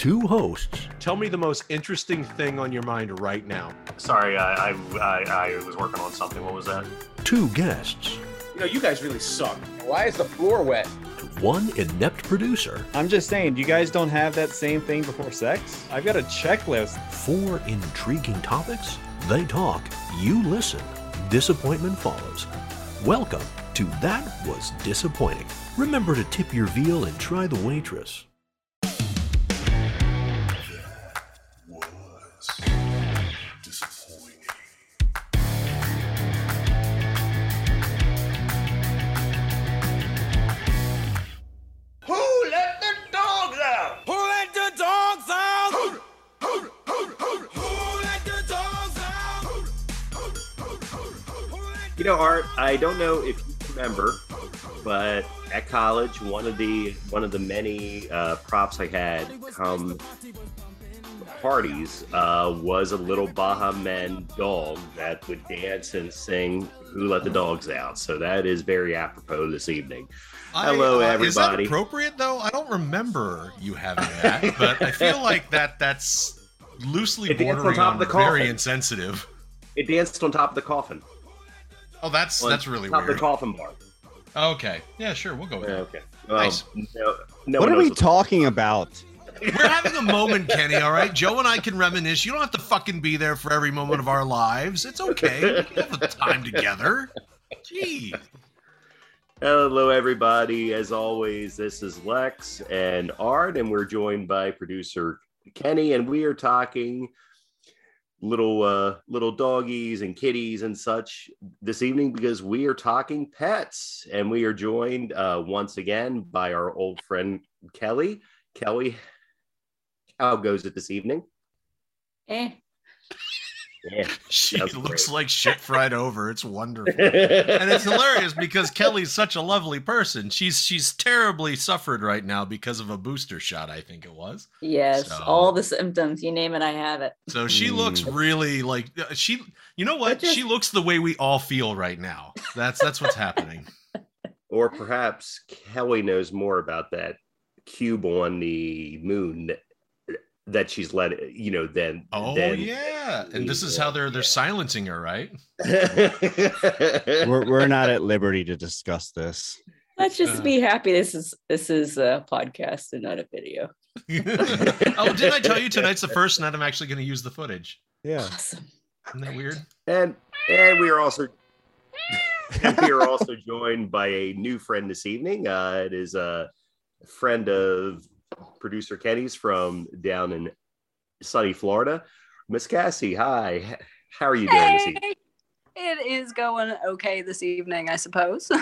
two hosts, Tell me the most interesting thing on your mind right now. Sorry, I, I, I, I was working on something. What was that? two guests, You know, you guys really suck. Why is the floor wet? one inept producer, I'm just saying, you guys don't have that same thing before sex? I've got a checklist. four intriguing topics. They talk, you listen. Disappointment follows. Welcome to That Was Disappointing. Remember to tip your veal and try the waitress. You know, Art. I don't know if you remember, but at college, one of the one of the many uh, props I had come parties uh, was a little Baha Men dog that would dance and sing "Who Let the Dogs Out." So that is very apropos this evening. Hello, I, uh, Is that everybody. appropriate though? I don't remember you having that, but I feel like that that's loosely on bordering on, the very insensitive. It danced on top of the coffin. Oh, that's On that's really top of weird. the coffin bar. Okay, yeah, sure, we'll go with Yeah, that. okay. Well, Nice. no, no what are we talking about? We're having a moment, Kenny. All right, Joe and I can reminisce. You don't have to fucking be there for every moment of our lives. It's okay. We can have the time together. Gee. Hello, everybody. As always, this is Lex and Art, and we're joined by producer Kenny, and we are talking little uh little doggies and kitties and such this evening because we are talking pets and we are joined uh once again by our old friend kelly kelly how goes it this evening Eh. Yeah She looks great. like shit fried over. It's wonderful. and it's hilarious because Kelly's such a lovely person. She's she's terribly suffered right now because of a booster shot, I think it was. Yes, So- all the symptoms. You name it, I have it. So she looks really like uh, she you know what? Just- She looks the way we all feel right now. That's that's what's happening. or perhaps kelly knows more about that cube on the moon that, that she's let you know then Oh than- yeah. And this is how they're they're silencing her, right? We're, we're not at liberty to discuss this. Let's just Uh. be happy. This is this is a podcast and not a video. oh, didn't I tell you tonight's the first night I'm actually going to use the footage? Yeah. Awesome. Isn't that weird? and and we are also and we are also joined by a new friend this evening. Uh, it is a friend of producer Kenny's from down in sunny Florida. Miss Cassie, hi. How are you doing this evening? It is going okay this evening, I suppose.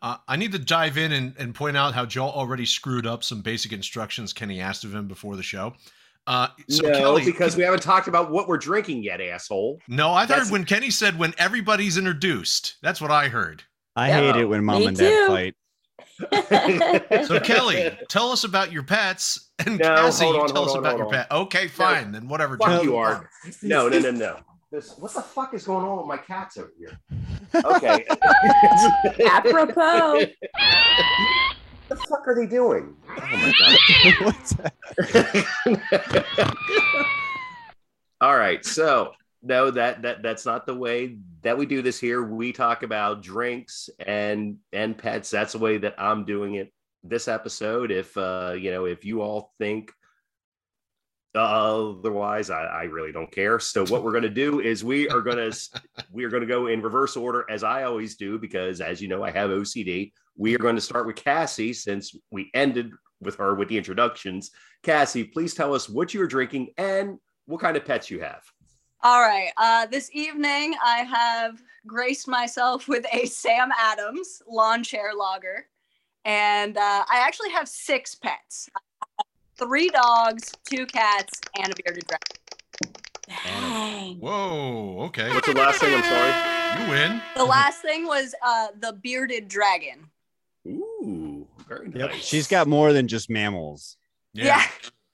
Uh, I need to dive in and, and point out how Joel already screwed up some basic instructions Kenny asked of him before the show. Uh, so no, Kelly, because we haven't talked about what we're drinking yet, asshole. no, I that's- heard when Kenny said when everybody's introduced. That's what I heard. I Yeah. hate it when mom Me and dad too. fight. So Kelly, tell us about your pets, and No, Cassie, hold you on, tell hold us on, about your on. pet. Okay, fine, then whatever. Fuck you, are. No, no, no, no. This, what the fuck is going on with my cats over here? Okay. Apropos. What the fuck are they doing? Oh my god. What's that? All right, so no, that that that's not the way that we do this here. We talk about drinks and and pets. That's the way that I'm doing it this episode. If uh, you know, if you all think otherwise, I, I really don't care. So what we're gonna do is we are gonna we are gonna go in reverse order as I always do because as you know, I have OCD. We are going to start with Cassie since we ended with her with the introductions. Cassie, please tell us what you are drinking and what kind of pets you have. All right. Uh, this evening, I have graced myself with a Sam Adams lawn chair lager. And uh, I actually have six pets three dogs, two cats, and a bearded dragon. Dang. Whoa, okay. What's the last thing? I'm sorry. You win. The last thing was uh, the bearded dragon. Ooh, very nice. Yep. She's got more than just mammals. Yeah.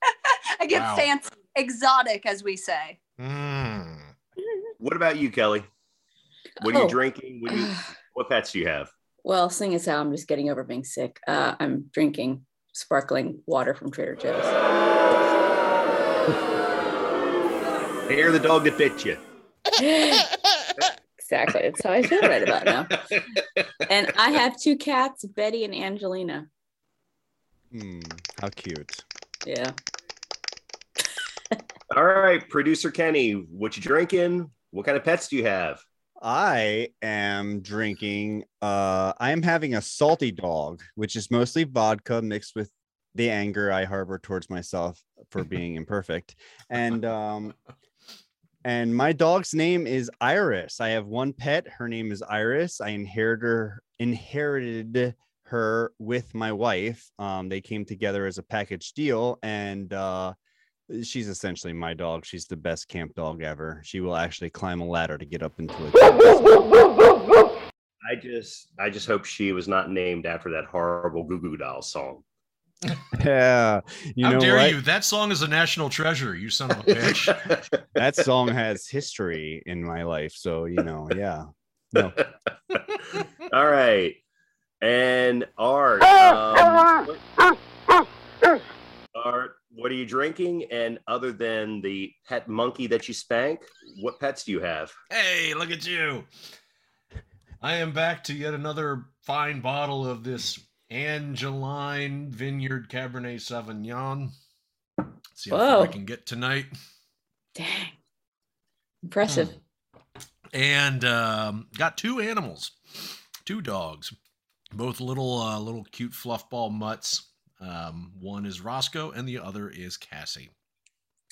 I get Wow. fancy, exotic, as we say. Mm. What about you, Kelly? What are you Oh. drinking? What, you, what pets do you have? Well, seeing as how I'm just getting over being sick, uh, I'm drinking sparkling water from Trader Joe's. Hair the dog that bit you. exactly. That's how I feel right about now. And I have two cats, Betty and Angelina. Hmm, how cute. Yeah. All right, producer Kenny, what you drinking? What kind of pets do you have? I am drinking uh I am having a salty dog, which is mostly vodka mixed with the anger I harbor towards myself for being imperfect. And um and my dog's name is Iris. I have one pet. Her name is Iris. I inherited her, inherited her with my wife. Um, they came together as a package deal, and uh, she's essentially my dog. She's the best camp dog ever. She will actually climb a ladder to get up into a. I just I just hope she was not named after that horrible Goo Goo Doll song. yeah, you How know dare what? you? That song is a national treasure, you son of a bitch. That song has history in my life, so you know, yeah. No, All right. And Art, ah, um, ah, ah, Art, what are you drinking? And other than the pet monkey that you spank, what pets do you have? hey, look at you. I am back to yet another fine bottle of this Angeline Vineyard Cabernet Sauvignon. See how I can get tonight. Dang. Impressive. and um, got two animals, two dogs, both little uh, little cute fluffball mutts. Um, one is Roscoe, and the other is Cassie.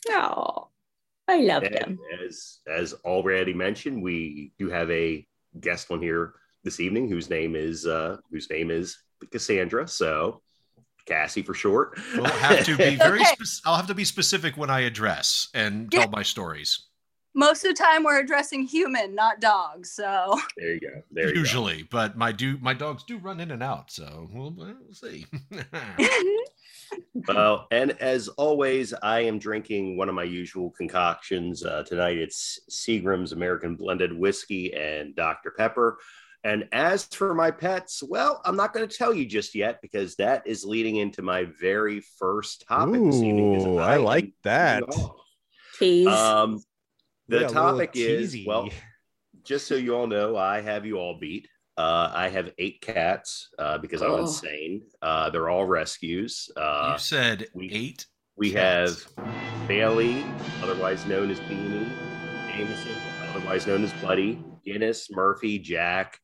Oh, I love And them. as as already mentioned, we do have a guest one here this evening whose name is uh whose name is Cassandra. So Cassie for short. We'll have to be very. Okay. Spec- I'll have to be specific when I address and Yeah. tell my stories. Most of the time, we're addressing human, not dogs. So there you go. There you go. Usually, but my do my dogs do run in and out, so we'll, we'll see. Well, and as always, I am drinking one of my usual concoctions. Uh, tonight it's Seagram's American Blended Whiskey and Dr. Pepper. And as for my pets, well, I'm not going to tell you just yet because that is leading into my very first topic this evening. is Ooh, I like that. kicking off. Tease. Um, the Yeah, topic is well, just so you all know, I have you all beat. Uh, I have eight cats uh, because I'm Oh. insane. Uh, they're all rescues. Uh, you said we- eight. we cats. have Bailey, otherwise known as Beanie, Jameson, otherwise known as Buddy, Guinness, Murphy, Jack,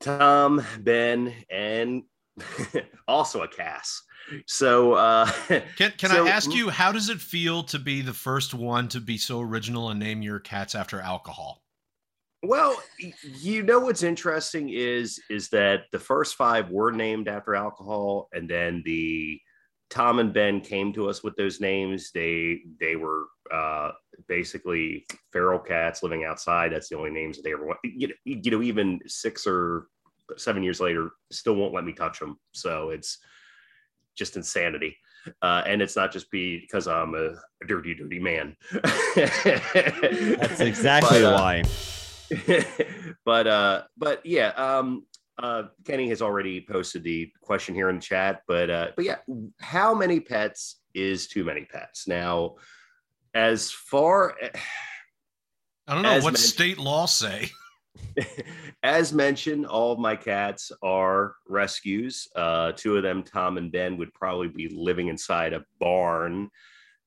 Tom, Ben, and also a Cass. So, uh, Can Can So- I ask you how does it feel to be the first one to be so original and name your cats after alcohol? well, you know what's interesting is is that the first five were named after alcohol, and then the Tom and Ben came to us with those names. They they were uh, basically feral cats living outside. That's the only names that they ever want. You know, you know, even six or seven years later, still won't let me touch them. So it's just insanity. Uh, and it's not just because I'm a, a dirty, dirty man. That's exactly But, uh, why. but uh but yeah um uh kenny has already posted the question here in the chat but uh but yeah how many pets is too many pets now as far I don't know what state law say. as mentioned all of my cats are rescues. Uh two of them tom and ben would probably be living inside a barn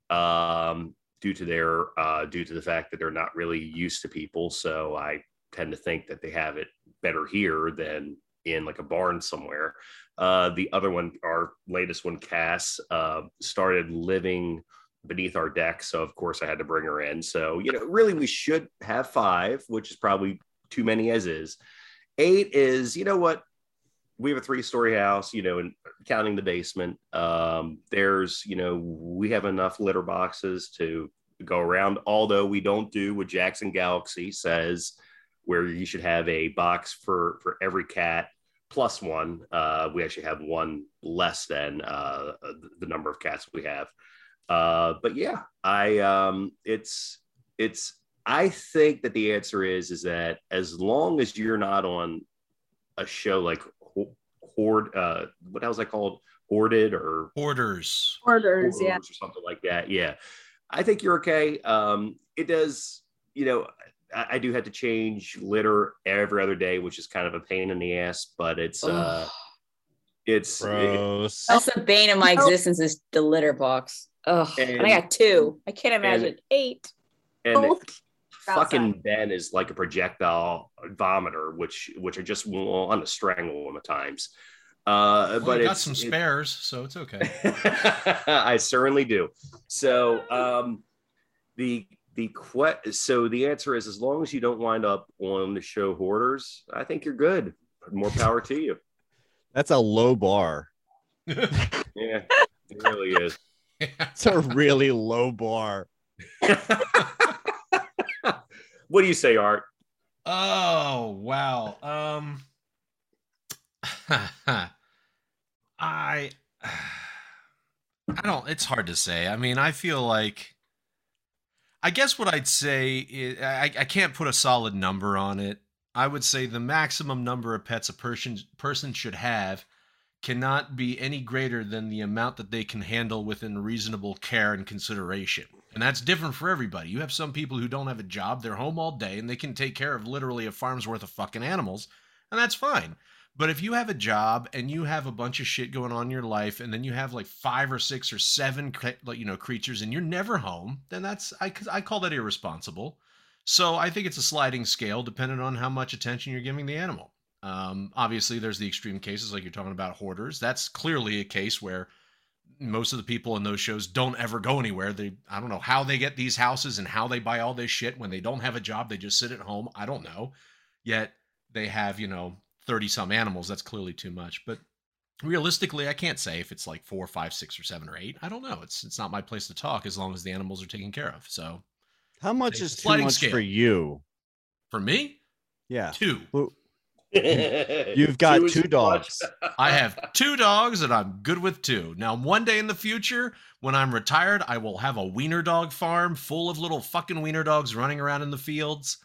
um due to their uh due to the fact that they're not really used to people. So i tend to think that they have it better here than in like a barn somewhere. Uh the other one our latest one cass uh started living beneath our deck. So of course i had to bring her in. So you know really we should have five which is probably too many as is. Eight is, you know what? We have a three story house, you know, and counting the basement. Um, there's, you know, we have enough litter boxes to go around, although we don't do what Jackson Galaxy says, where you should have a box for for every cat plus one. Uh, we actually have one less than uh, the number of cats we have. Uh, but yeah, I um, it's it's I think that the answer is is that as long as you're not on a show like Ho- Horde, uh, what else I called hoarded or Orders. Orders, yeah. or something like that. Yeah, I think you're okay. Um, it does, you know, I, I do have to change litter every other day, which is kind of a pain in the ass, but it's uh, it's Gross. That's the bane of my Oh. existence is the litter box. Ugh. And, And- I got two. I can't imagine eight. and Both fucking outside. Ben is like a projectile vomiter, which which I just want to strangle him at times. Uh, Well, but you got it's, some it- spares, so it's okay. I certainly do. So um, the the que- so the answer is as long as you don't wind up on the show hoarders, I think you're good. More power to you. That's a low bar. Yeah, it really is. It's a really low bar. What do you say, Art? Oh wow. Um I I don't it's hard to say. I mean, I feel like I guess what I'd say is I, I can't put a solid number on it. I would say the maximum number of pets a person person should have cannot be any greater than the amount that they can handle within reasonable care and consideration. And that's different for everybody. You have some people who don't have a job, they're home all day, and they can take care of literally a farm's worth of fucking animals, and that's fine. But if you have a job and you have a bunch of shit going on in your life, and then you have like five or six or seven, you know, creatures, and you're never home, then that's I, I call that irresponsible. So I think it's a sliding scale, depending on how much attention you're giving the animal. Um, obviously, there's the extreme cases, like you're talking about hoarders. That's clearly a case where most of the people in those shows don't ever go anywhere. They I don't know how they get these houses and how they buy all this shit when they don't have a job. They just sit at home. I don't know. Yet they have, you know, 30 some animals. That's clearly too much. But realistically, I can't say if it's like four, five, six, or seven or eight. I don't know. It's it's not my place to talk as long as the animals are taken care of. So How much is too much scale. for you? for me, Yeah. two. Well, You've got is two dogs. I have two dogs and I'm good with two. Now, one day in the future, when I'm retired, I will have a wiener dog farm full of little fucking wiener dogs running around in the fields,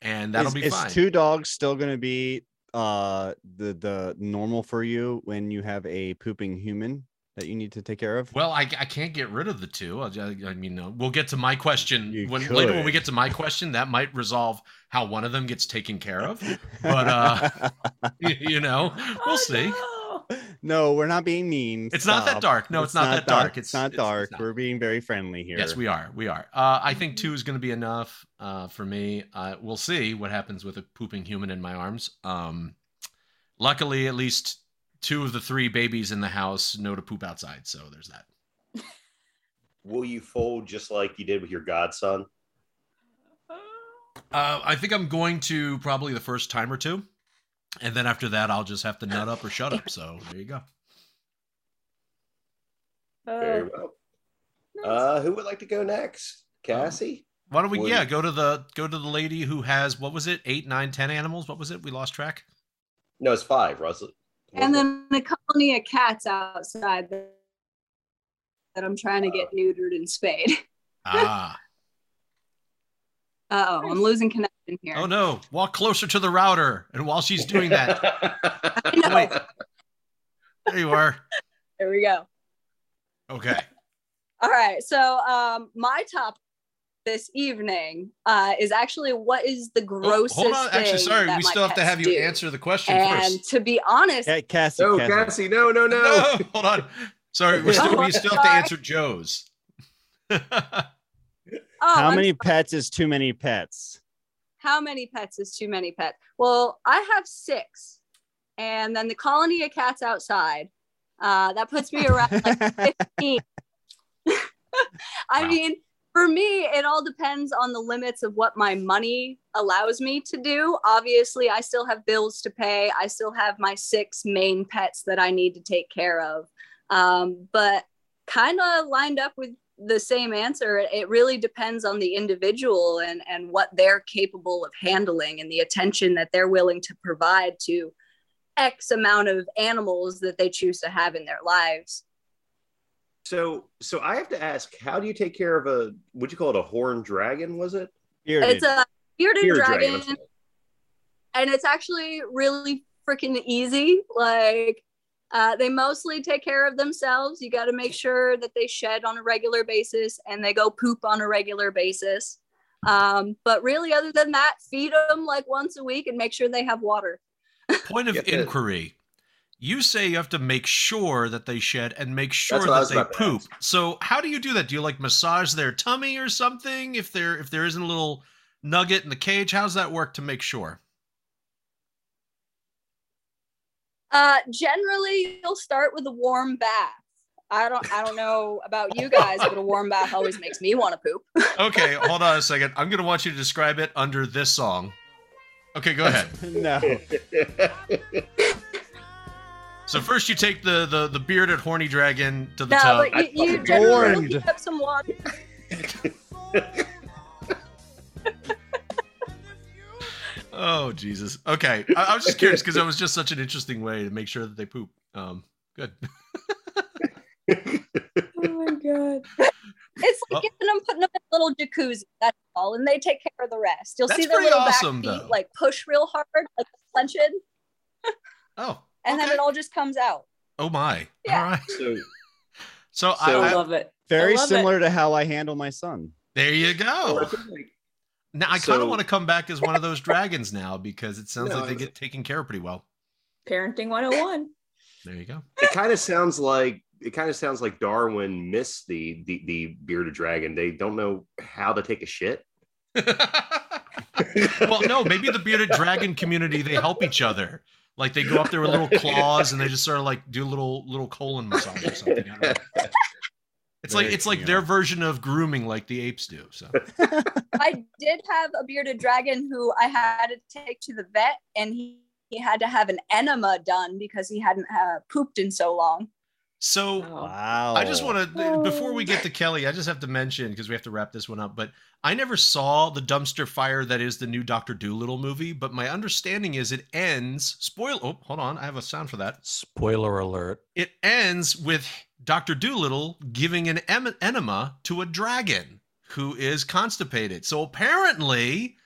and that'll is, be is fine. two dogs still going to be uh the the normal for you when you have a pooping human that you need to take care of? well, I, I can't get rid of the two. I, I mean, uh, we'll get to my question You when later when we get to my question. That might resolve how one of them gets taken care of. but, uh, you know, we'll Oh, see. no. no, we're not being mean. It's not that dark. No, it's not that dark. It's, It's- not dark. it's not. We're being very friendly here. Yes, we are. We are. Uh, I think two is going to be enough uh, for me. Uh, we'll see what happens with a pooping human in my arms. Um, luckily, at least two of the three babies in the house know to poop outside. So there's that. Will you fold just like you did with your godson? Uh, I think I'm going to probably the first time or two. And then after that, I'll just have to nut up or shut up. So there you go. Very Oh, well. nice. Uh, who would like to go next? Cassie? Why don't we? Well, Yeah, go to the go to the lady who has what was it? Eight, nine, ten animals. What was it? We lost track. No, it's five, Russell. And then the colony of cats outside that, that I'm trying to get neutered and spayed. Ah. Uh oh, I'm losing connection here. Oh no! Walk closer to the router, and while she's doing that, wait. There you are. There we go. Okay. All right. So um my top this evening uh is actually what is the Oh, grossest hold on. Actually, thing sorry. that We still have to have you do. answer the question And first. to be honest, Hey, Cassie, no, Cassie. Cassie, no, no, no. No, hold on. Sorry, we still Oh, we still have to answer Joe's. oh, How I'm many pets is too many pets? how many pets is too many pets? Well, I have six, and then the colony of cats outside. Uh, that puts me around like 15. I Wow. mean, for me, it all depends on the limits of what my money allows me to do. Obviously, I still have bills to pay. I still have my six main pets that I need to take care of. Um, but kind of lined up with the same answer it really depends on the individual and and what they're capable of handling and the attention that they're willing to provide to x amount of animals that they choose to have in their lives So, so I have to ask, how do you take care of a? Would you call it a horned dragon? Was it? Bearded. it's a bearded Bearded dragon, I'm and it's actually really freaking easy like Uh, they mostly take care of themselves. You got to make sure that they shed on a regular basis and they go poop on a regular basis. Um, but really, other than that, feed them like once a week and make sure they have water. Point of Get the- inquiry. You say you have to make sure that they shed and make sure that they poop. So how do you do that? Do you like massage their tummy or something? If there if there isn't a little nugget in the cage, how's that work to make sure? Uh, generally, you'll start with a warm bath. I don't, I don't know about you guys, but a warm bath always makes me want to poop. Okay, hold on a second. I'm gonna want you to describe it under this song. Okay, go ahead. no. So first you take the the, the bearded horny dragon to the No, tub. but you, I you generally will warned. heat up some water. Oh Jesus. Okay, I, I was just curious because that was just such an interesting way to make sure that they poop. Um, good. Oh my god. It's Well- like giving them, putting them in a little jacuzzi. That's all, and they take care of the rest. You'll see That's their little awesome, back feet though. like push real hard, like clenching, Oh, and then it all just comes out. oh my. Yeah. All right. so, So, So- I, I I- love it. Very love it. similar to how I handle my son. there you go. Now I kind So- of want to come back as one of those dragons now because it sounds No, like they get taken care of pretty well. Parenting 101. There you go. it kind of sounds like it kind of sounds like Darwin missed the, the the bearded dragon. They don't know how to take a shit. well, no, maybe the bearded dragon community they help each other. Like they go up there with little claws and they just sort of like do a little little colon massage or something. I don't know. It's like it's like cute. their version of grooming, like the apes do. So I did have a bearded dragon who I had to take to the vet, and he, he had to have an enema done because he hadn't uh, pooped in so long. So Oh. Wow. I just want to before we get to Kelly, I just have to mention because we have to wrap this one up. But I never saw the dumpster fire that is the new Doctor Dolittle movie. But my understanding is it ends. Spoil. Oh, hold on, I have a sound for that. Spoiler alert. It ends with Doctor Dolittle giving an em- enema to a dragon who is constipated. So apparently,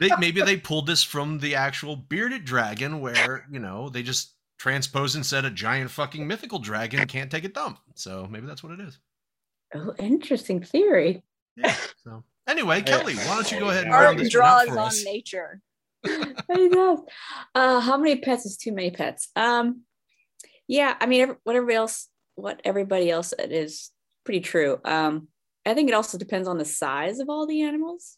they, maybe they pulled this from the actual bearded dragon, where you know they just transposed and said a giant fucking mythical dragon can't take a dump. So maybe that's what it is. Oh, interesting theory. Yeah. So anyway, Kelly, why don't you go ahead and Art round Art this one up draws on us? nature. It does. Uh, how many pets is too many pets? Um, yeah, I mean, every, what everybody else, what everybody else said is pretty true. Um, I think it also depends on the size of all the animals,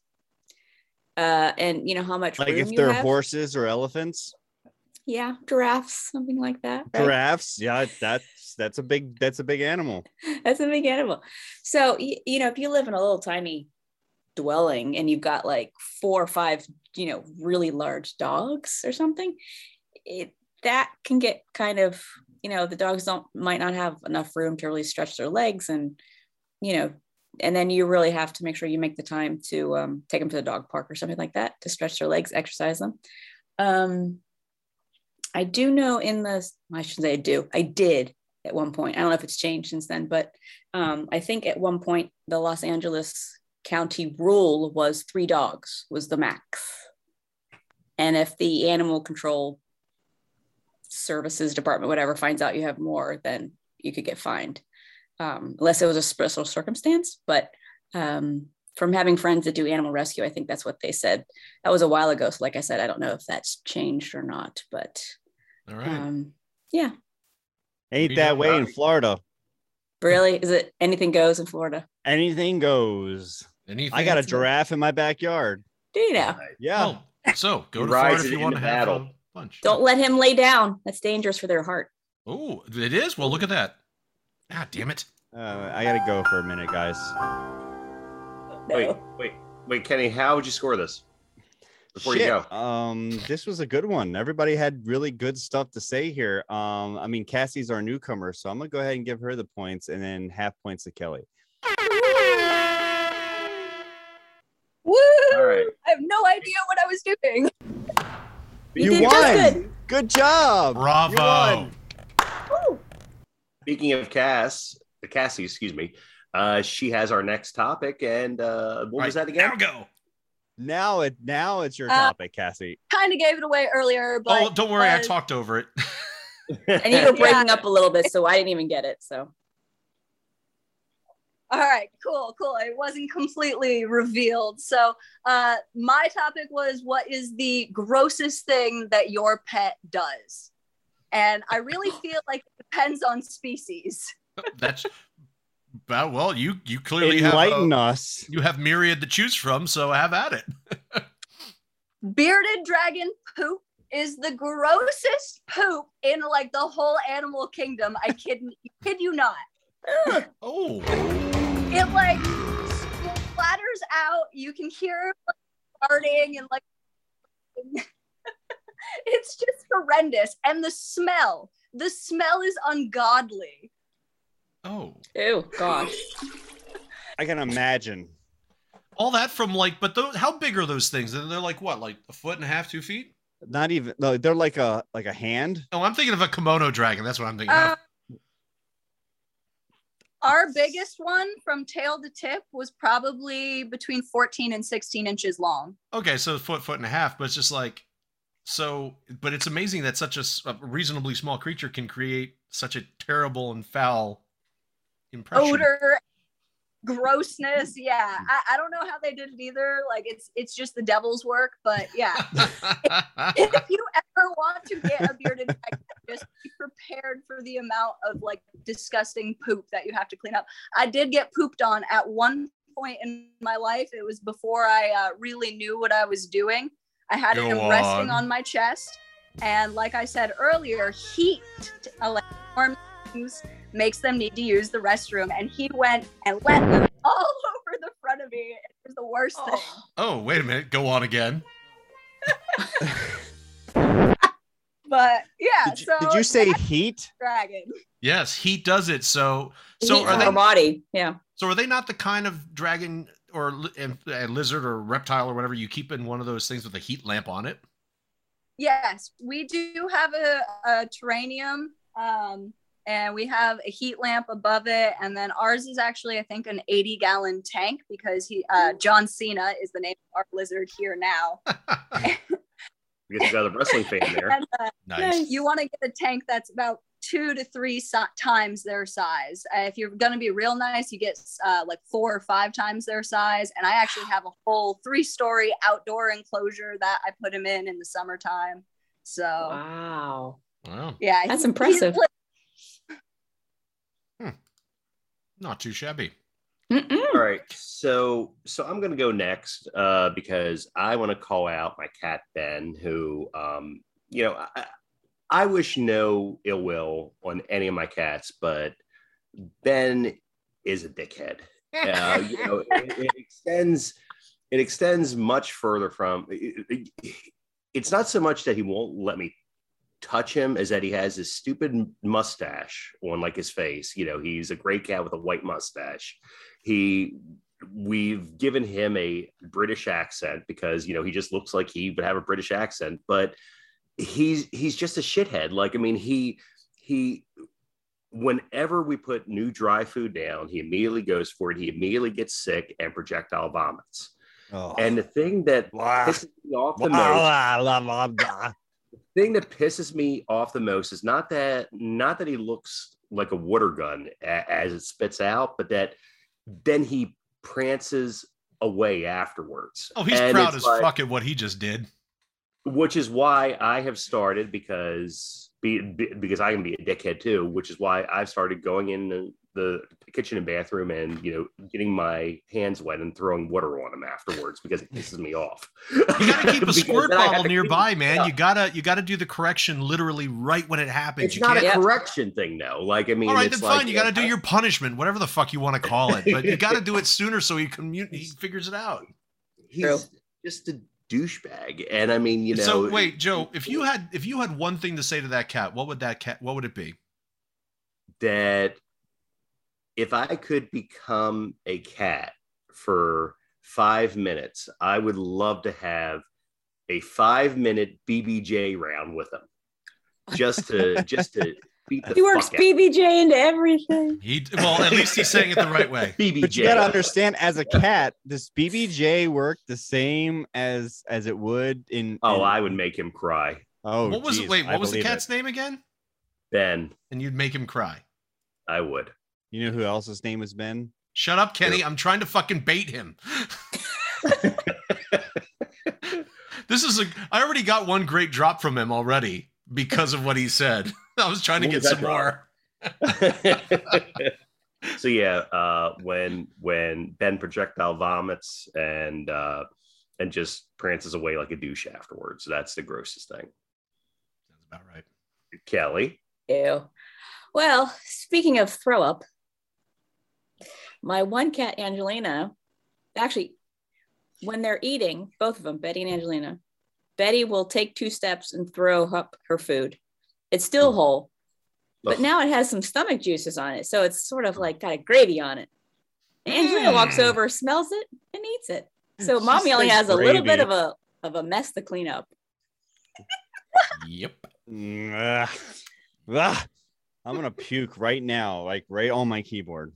uh, and you know how much like room if you they're have. horses or elephants, Yeah, giraffes, something like that. right? giraffes. Yeah, that's that's a big that's a big animal. That's a big animal. So you know, if you live in a little tiny dwelling and you've got like four or five, you know, really large dogs or something, it that can get kind of, you know, the dogs don't might not have enough room to really stretch their legs and, you know, and then you really have to make sure you make the time to um, take them to the dog park or something like that to stretch their legs, exercise them. Um, I do know in the, I shouldn't say I do, I did at one point. I don't know if it's changed since then, but um, I think at one point the Los Angeles County rule was three dogs was the max. And if the animal control services department, whatever, finds out you have more, then you could get fined, um, unless it was a special circumstance. But um, from having friends that do animal rescue, I think that's what they said. That was a while ago. So, like I said, I don't know if that's changed or not, but All right. um, yeah. Ain't You that don't way in. Florida? Really? Is it anything goes in Florida? Anything goes. Anything? I got a giraffe in my backyard. Do you know? Yeah. Oh, so go He to Florida if you want to into have a battle. bunch. Don't let him lay down. That's dangerous for their heart. Oh, it is. Well, look at that. Ah, damn it. Uh, I gotta go for a minute, guys. No. Wait, wait, wait, Kenny, how would you score this? Before you Shit, go. Um, this was a good one. Everybody had really good stuff to say here. Um, I mean, Cassie's our newcomer, so I'm gonna go ahead and give her the points, and then half points to Kelly. Woo! All right. I have no idea what I was doing. You You won. good. Good job. You Bravo. won. Speaking of Cass, Cassie, excuse me, uh, she has our next topic, and uh, what was Right, that again? Now go. Now it now it's your Uh, topic, Cassie. Kind of gave it away earlier, but oh, don't worry. I talked over it. And you were breaking up a little bit, so I didn't even get it. So All right, cool, cool. It wasn't completely revealed. So, uh, my topic was what is the grossest thing that your pet does? And I really feel like it depends on species. That's well, well, you you clearly have Enlighten uh, us. you have myriad to choose from, so have at it. Bearded dragon poop is the grossest poop in like the whole animal kingdom. I kid, kid you not. Oh, It like splatters out. You can hear like, farting and like it's just horrendous. And the smell, the smell is ungodly. Oh, ew, gosh. I can imagine. all that from like, but those, how big are those things? And they're like what, like a foot and a half, two feet? Not even. No, they're like a like a hand. Oh, I'm thinking of a Komodo dragon. That's what I'm thinking Uh, of. our biggest one from tail to tip was probably between 14 and 16 inches long. Okay, so foot, foot and a half, but it's just like, so, but it's amazing that such a reasonably small creature can create such a terrible and foul impression. Odor, grossness. Yeah. I, I don't know how they did it either. Like it's it's just the devil's work, but yeah. if you ever want to get a bearded dragon, just be prepared for the amount of like disgusting poop that you have to clean up. I did get pooped on at one point in my life. It was before I uh, really knew what I was doing. I had Go him resting on. my chest, and like I said earlier, heat like warm things makes them need to use the restroom, and he went and let them all over the front of me. It was the worst thing. oh, wait a minute. Go on again. But yeah, Did you, so did you say heat? dragon? Yes, heat does it. So, so Heat are they? body? Yeah. So are they not the kind of dragon or li- and- uh, lizard or reptile or whatever you keep in one of those things with a heat lamp on it? Yes, we do have a, a terranium, um, and we have a heat lamp above it, and then ours is actually, I think, an 80 gallon tank because he, uh, John Cena, is the name of our lizard here now. Because you got a wrestling fan there. And uh, nice. you want to get a tank that's about two to three si- times their size. Uh, if you're going to be real nice, you get uh, like four or five times their size. And I actually have a whole three story outdoor enclosure that I put him in in the summertime. So Wow. Wow, yeah, That's he- impressive. he's not too shabby. Mm-mm. All right, so so I'm gonna go next uh, because I want to call out my cat Ben, who um, you know I, I wish no ill will on any of my cats, but Ben is a dickhead. Uh, you know, it, it extends it extends much further from. It, it- it's not so much that he won't let me touch him is that he has this stupid mustache on like his face. You know, he's a gray cat with a white mustache. He we've given him a British accent because you know he just looks like he would have a British accent, but he's he's just a shithead. Like I mean, he he whenever we put new dry food down, he immediately goes for it. He immediately gets sick and projectile vomits. Oh. And the thing that Blah. pisses me off the Blah, most blah, blah, blah, blah. Thing that pisses me off the most is not that not that he looks like a water gun a- as it spits out, but that then he prances away afterwards. Oh, he's And proud as like- fuck at what he just did. Which is why I have started because be, be- because I can be a dickhead too. Which is why I've started going in the, the kitchen and bathroom and you know getting my hands wet and throwing water on him afterwards because it pisses me off. You gotta keep a squirt then I have bottle nearby, man. You gotta you gotta do the correction literally right when it happens. It's you not a correction thing though. Like I mean, All right, it's then like, fine. You got to do your punishment, whatever the fuck you want to call it, but you got to do it sooner so he commu- he figures it out. he's True. just a douchebag. And I mean, you know, so wait, Joe, if you had if you had one thing to say to that cat, what would that cat? What would it be? that if I could become a cat for five minutes, I would love to have a five minute BJJ round with him, just to just to beat the He works fuck out. BJJ into everything. He well, at least he's saying it the right way. BJJ. But you gotta understand, as a cat, this BJJ work the same as as it would in? Oh, in- I would make him cry. Oh, what was geez, wait? I What was the cat's it. name again? Ben, and you'd make him cry. I would. You know who else's name was Ben? Shut up, Kenny. I'm trying to fucking bait him. this is a. I already got one great drop from him already because of what he said. I was trying to What get some that more. so yeah, uh, when when Ben projectile vomits and uh, and just prances away like a douche afterwards, that's the grossest thing. Sounds about right. Kelly, Ew. Well, speaking of throw up, my one cat, Angelina, actually, when they're eating, both of them, Betty and Angelina, Betty will take two steps and throw up her food. It's still whole, but now it has some stomach juices on it. So it's sort of like got a gravy on it. Angelina walks Mm. over, smells it, and eats it. So She mommy only says has a little bit of a of a mess to clean up. Yep. Mm, ugh. Ugh. I'm gonna puke right now, like right on my keyboard.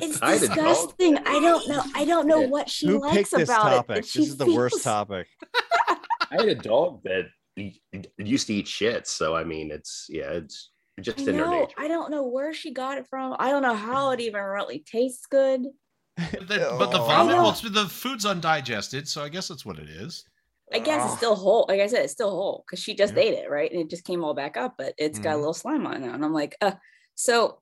It's I had a dog. disgusting. I don't know. I don't know Yeah. what she Who likes this about topic? it. This she is the worst topic. I had a dog that used to eat shit, so I mean, it's yeah, it's just I in their know. nature. I don't know where she got it from. I don't know how it even really tastes good. But the, but the vomit, well, the food's undigested, so I guess that's what it is. I guess it's still whole. Like I said, it's still whole because she just Yeah. ate it, right? And it just came all back up, but it's got a Mhm. little slime on it. And I'm like, uh, so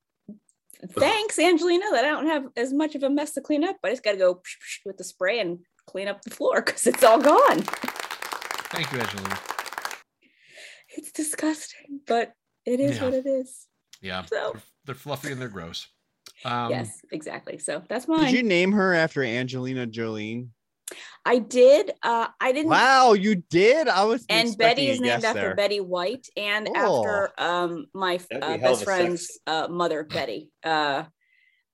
thanks, Angelina, that I don't have as much of a mess to clean up. I just got to go with the spray and clean up the floor because it's all gone. Thank you, Angelina. It's disgusting, but it is Yeah. what it is. Yeah, So- they're, they're fluffy and they're gross. Um, yes, exactly. So that's mine. Did you name her after Angelina Jolie? I did. Uh, I didn't. Wow, you did. I was and Betty is named guess after there. Betty White, and Oh. after um my be uh, a hell of best friend's uh, mother, Betty. Uh,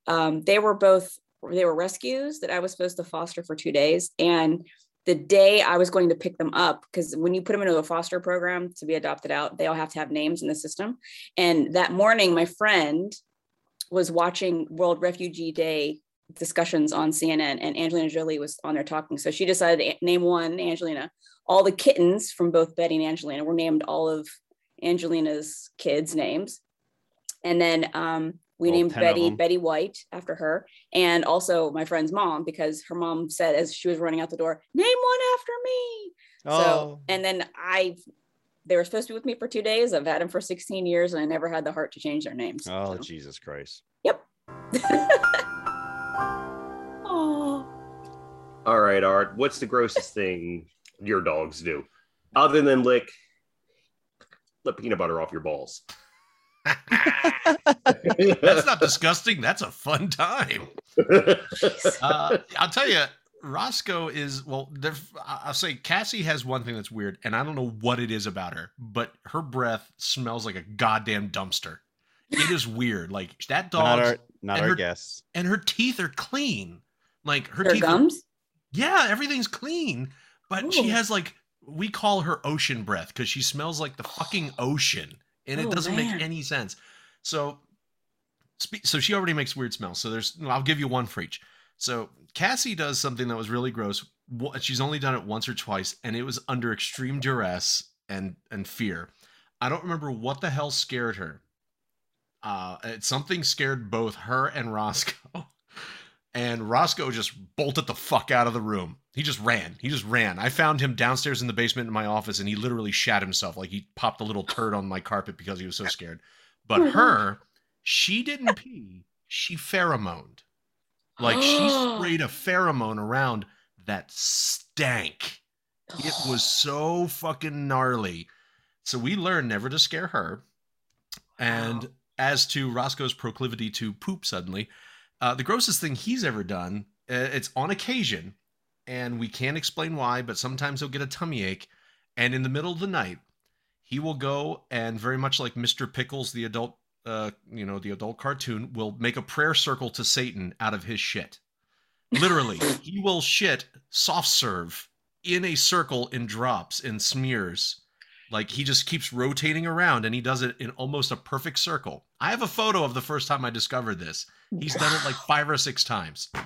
um, they were both they were rescues that I was supposed to foster for two days, and the day I was going to pick them up, because when you put them into a foster program to be adopted out, they all have to have names in the system. And that morning, my friend was watching World Refugee Day discussions on CNN, and Angelina Jolie was on there talking. So she decided to name one Angelina. All the kittens from both Betty and Angelina were named all of Angelina's kids' names. And then um, we All named Betty. Betty White after her, and also my friend's mom because her mom said as she was running out the door, "Name one after me." Oh, So, and then I, they were supposed to be with me for two days. I've had them for 16 years, and I never had the heart to change their names. oh, So- Jesus Christ! Yep. oh, All right, Art. What's the grossest thing your dogs do, other than lick the peanut butter off your balls? That's not disgusting. That's a fun time. Uh, I'll tell you, Roscoe is well. I- I'll say Cassie has one thing that's weird, and I don't know what it is about her, but her breath smells like a goddamn dumpster. It is weird. Like that Not dog, our, not and our her- guess. and her teeth are clean. Like her her teeth. are- gums. yeah, everything's clean, but she has like we call her ocean breath because she smells like the fucking ocean, and it Oh, doesn't man. make any sense. So, so she already makes weird smells. So there's, I'll give you one for each. So Cassie does something that was really gross. She's only done it once or twice, and it was under extreme duress and and fear. I don't remember what the hell scared her. Uh, something scared both her and Roscoe. And Roscoe just bolted the fuck out of the room. He just ran. He just ran. I found him downstairs in the basement in my office and he literally shat himself. Like he popped a little turd on my carpet because he was so scared. But her, she didn't pee. She pheromoned. Like she sprayed a pheromone around that stank. It was so fucking gnarly. So we learned never to scare her. And Wow. As to Roscoe's proclivity to poop suddenly, uh, the grossest thing he's ever done, uh, it's on occasion, and we can't explain why, but sometimes he'll get a tummy ache. And in the middle of the night, he will go and very much like Mr. Pickles, the adult, uh, you know, the adult cartoon, will make a prayer circle to Satan out of his shit. Literally, he will shit soft serve in a circle in drops and smears. Like he just keeps rotating around and he does it in almost a perfect circle. I have a photo of the first time I discovered this. He's done it like five or six times.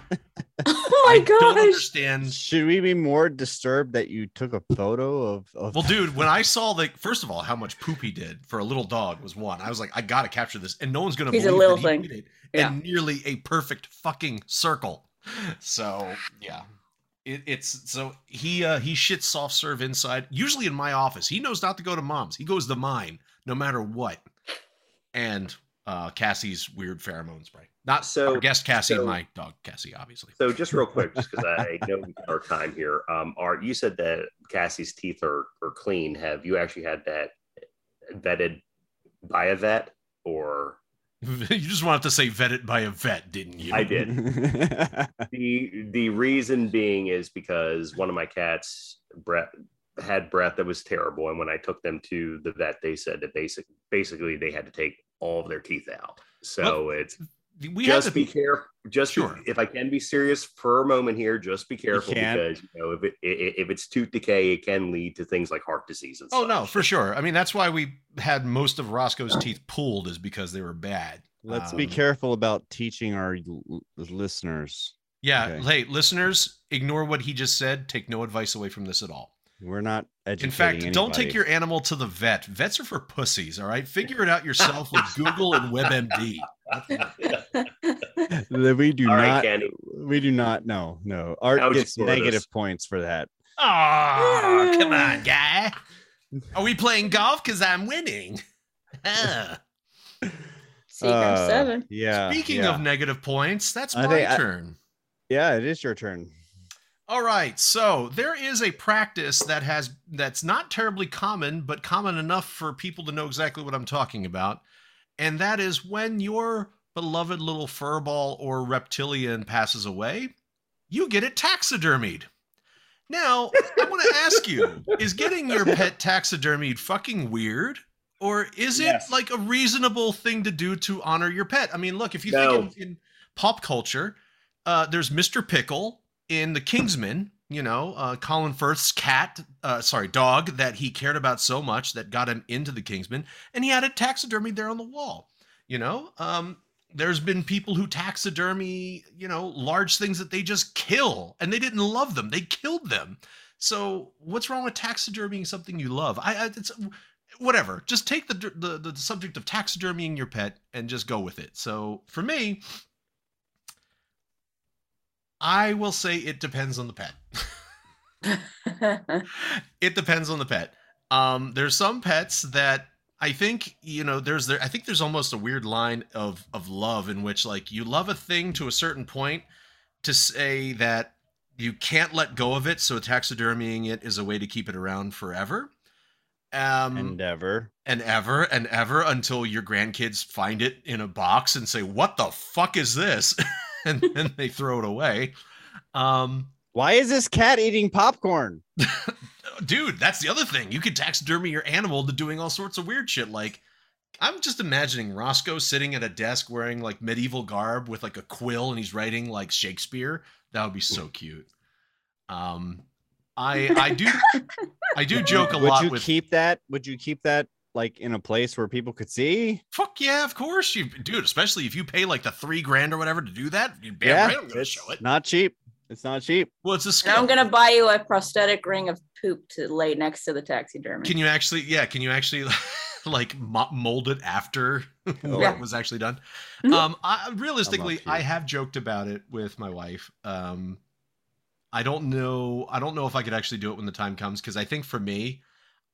Oh my I my don't understand. Should we be more disturbed that you took a photo of? of Well, dude, when I saw the first of all how much poop he did for a little dog was one. I was like, I gotta capture this, and no one's gonna He's a believe little that he thing. did it Yeah. in nearly a perfect fucking circle. So yeah, it, it's so he uh, he shits soft serve inside. Usually in my office, he knows not to go to mom's. He goes to mine no matter what. And uh, Cassie's weird pheromone spray. Not So- our guest Cassie, so- and my dog Cassie, obviously. So just real quick, just because I know we got our time here. Um, Art, you said that Cassie's teeth are, are clean. Have you actually had that vetted by a vet or you just wanted to say vetted by a vet, didn't you? I did. the the reason being is because one of my cats breath had breath that was terrible and when i took them to the vet they said that basic basically they had to take all of their teeth out so it's We had just to be careful just be- if i can be serious for a moment here just be careful can. because you know if it i- if it's tooth decay it can lead to things like heart disease and Oh such. no, for sure. I mean, that's why we had most of Roscoe's teeth pulled, is because they were bad. Let's be Um, careful about teaching our l- listeners. Yeah. Okay. Hey, listeners, ignore what he just said. Take no advice away from this at all. We're not educating. In fact, don't take your animal to the vet. Vets are for pussies. All right, figure it out yourself with Google and WebMD. we do All right, not. Candy. we do not. No, no. Art How'd gets negative this? points for that. Oh, come on, guy. Are we playing golf? Because I'm winning. Secret Uh, seven. Yeah. Speaking yeah. of negative points, that's I my think I- turn. yeah, it is your turn. All right, so there is a practice that has that's not terribly common, but common enough for people to know exactly what I'm talking about, and that is when your beloved little furball or reptilian passes away, you get it taxidermied. Now, I want to ask you: Is getting your pet taxidermied fucking weird, or is it Yes. like a reasonable thing to do to honor your pet? I mean, look, if you No. think in, in pop culture, uh, there's Mr. Pickle in The Kingsman, you know, uh, Colin Firth's cat, uh, sorry, dog that he cared about so much that got him into The Kingsman, and he had it taxidermy there on the wall. You know, um, there's been people who taxidermy, you know, large things that they just kill, and they didn't love them; they killed them. So, what's wrong with taxidermying something you love? I, I it's whatever. Just take the, the the subject of taxidermying your pet and just go with it. So, for me, I will say it depends on the pet. it depends on the pet. Um, there's some pets that I think you know. There's there. I think there's almost a weird line of of love in which like you love a thing to a certain point to say that you can't let go of it. So taxidermying it is a way to keep it around forever. Um, ever and ever and ever until your grandkids find it in a box and say, "What the fuck is this?" and then they throw it away. Um, Why is this cat eating popcorn? dude, that's the other thing. You could taxidermy your animal to doing all sorts of weird shit. Like, I'm just imagining Roscoe sitting at a desk wearing like medieval garb with like a quill and he's writing like Shakespeare. That would be so cute. Um, I I do I do joke a Would lot Would you with keep that? Would you keep that like in a place where people could see? Fuck yeah, of course you, dude. Especially if you pay like the three grand or whatever to do that, you damn yeah, right I'm gonna it's show it. not cheap. It's not cheap. Well, it's a And skill. I'm gonna buy you a prosthetic ring of poop to lay next to the taxidermy. Can you actually? Yeah, can you actually like mold it after what was actually done? Mhm. Um, I, realistically. I have joked about it with my wife. Um, I don't know. I don't know if I could actually do it when the time comes because I think for me,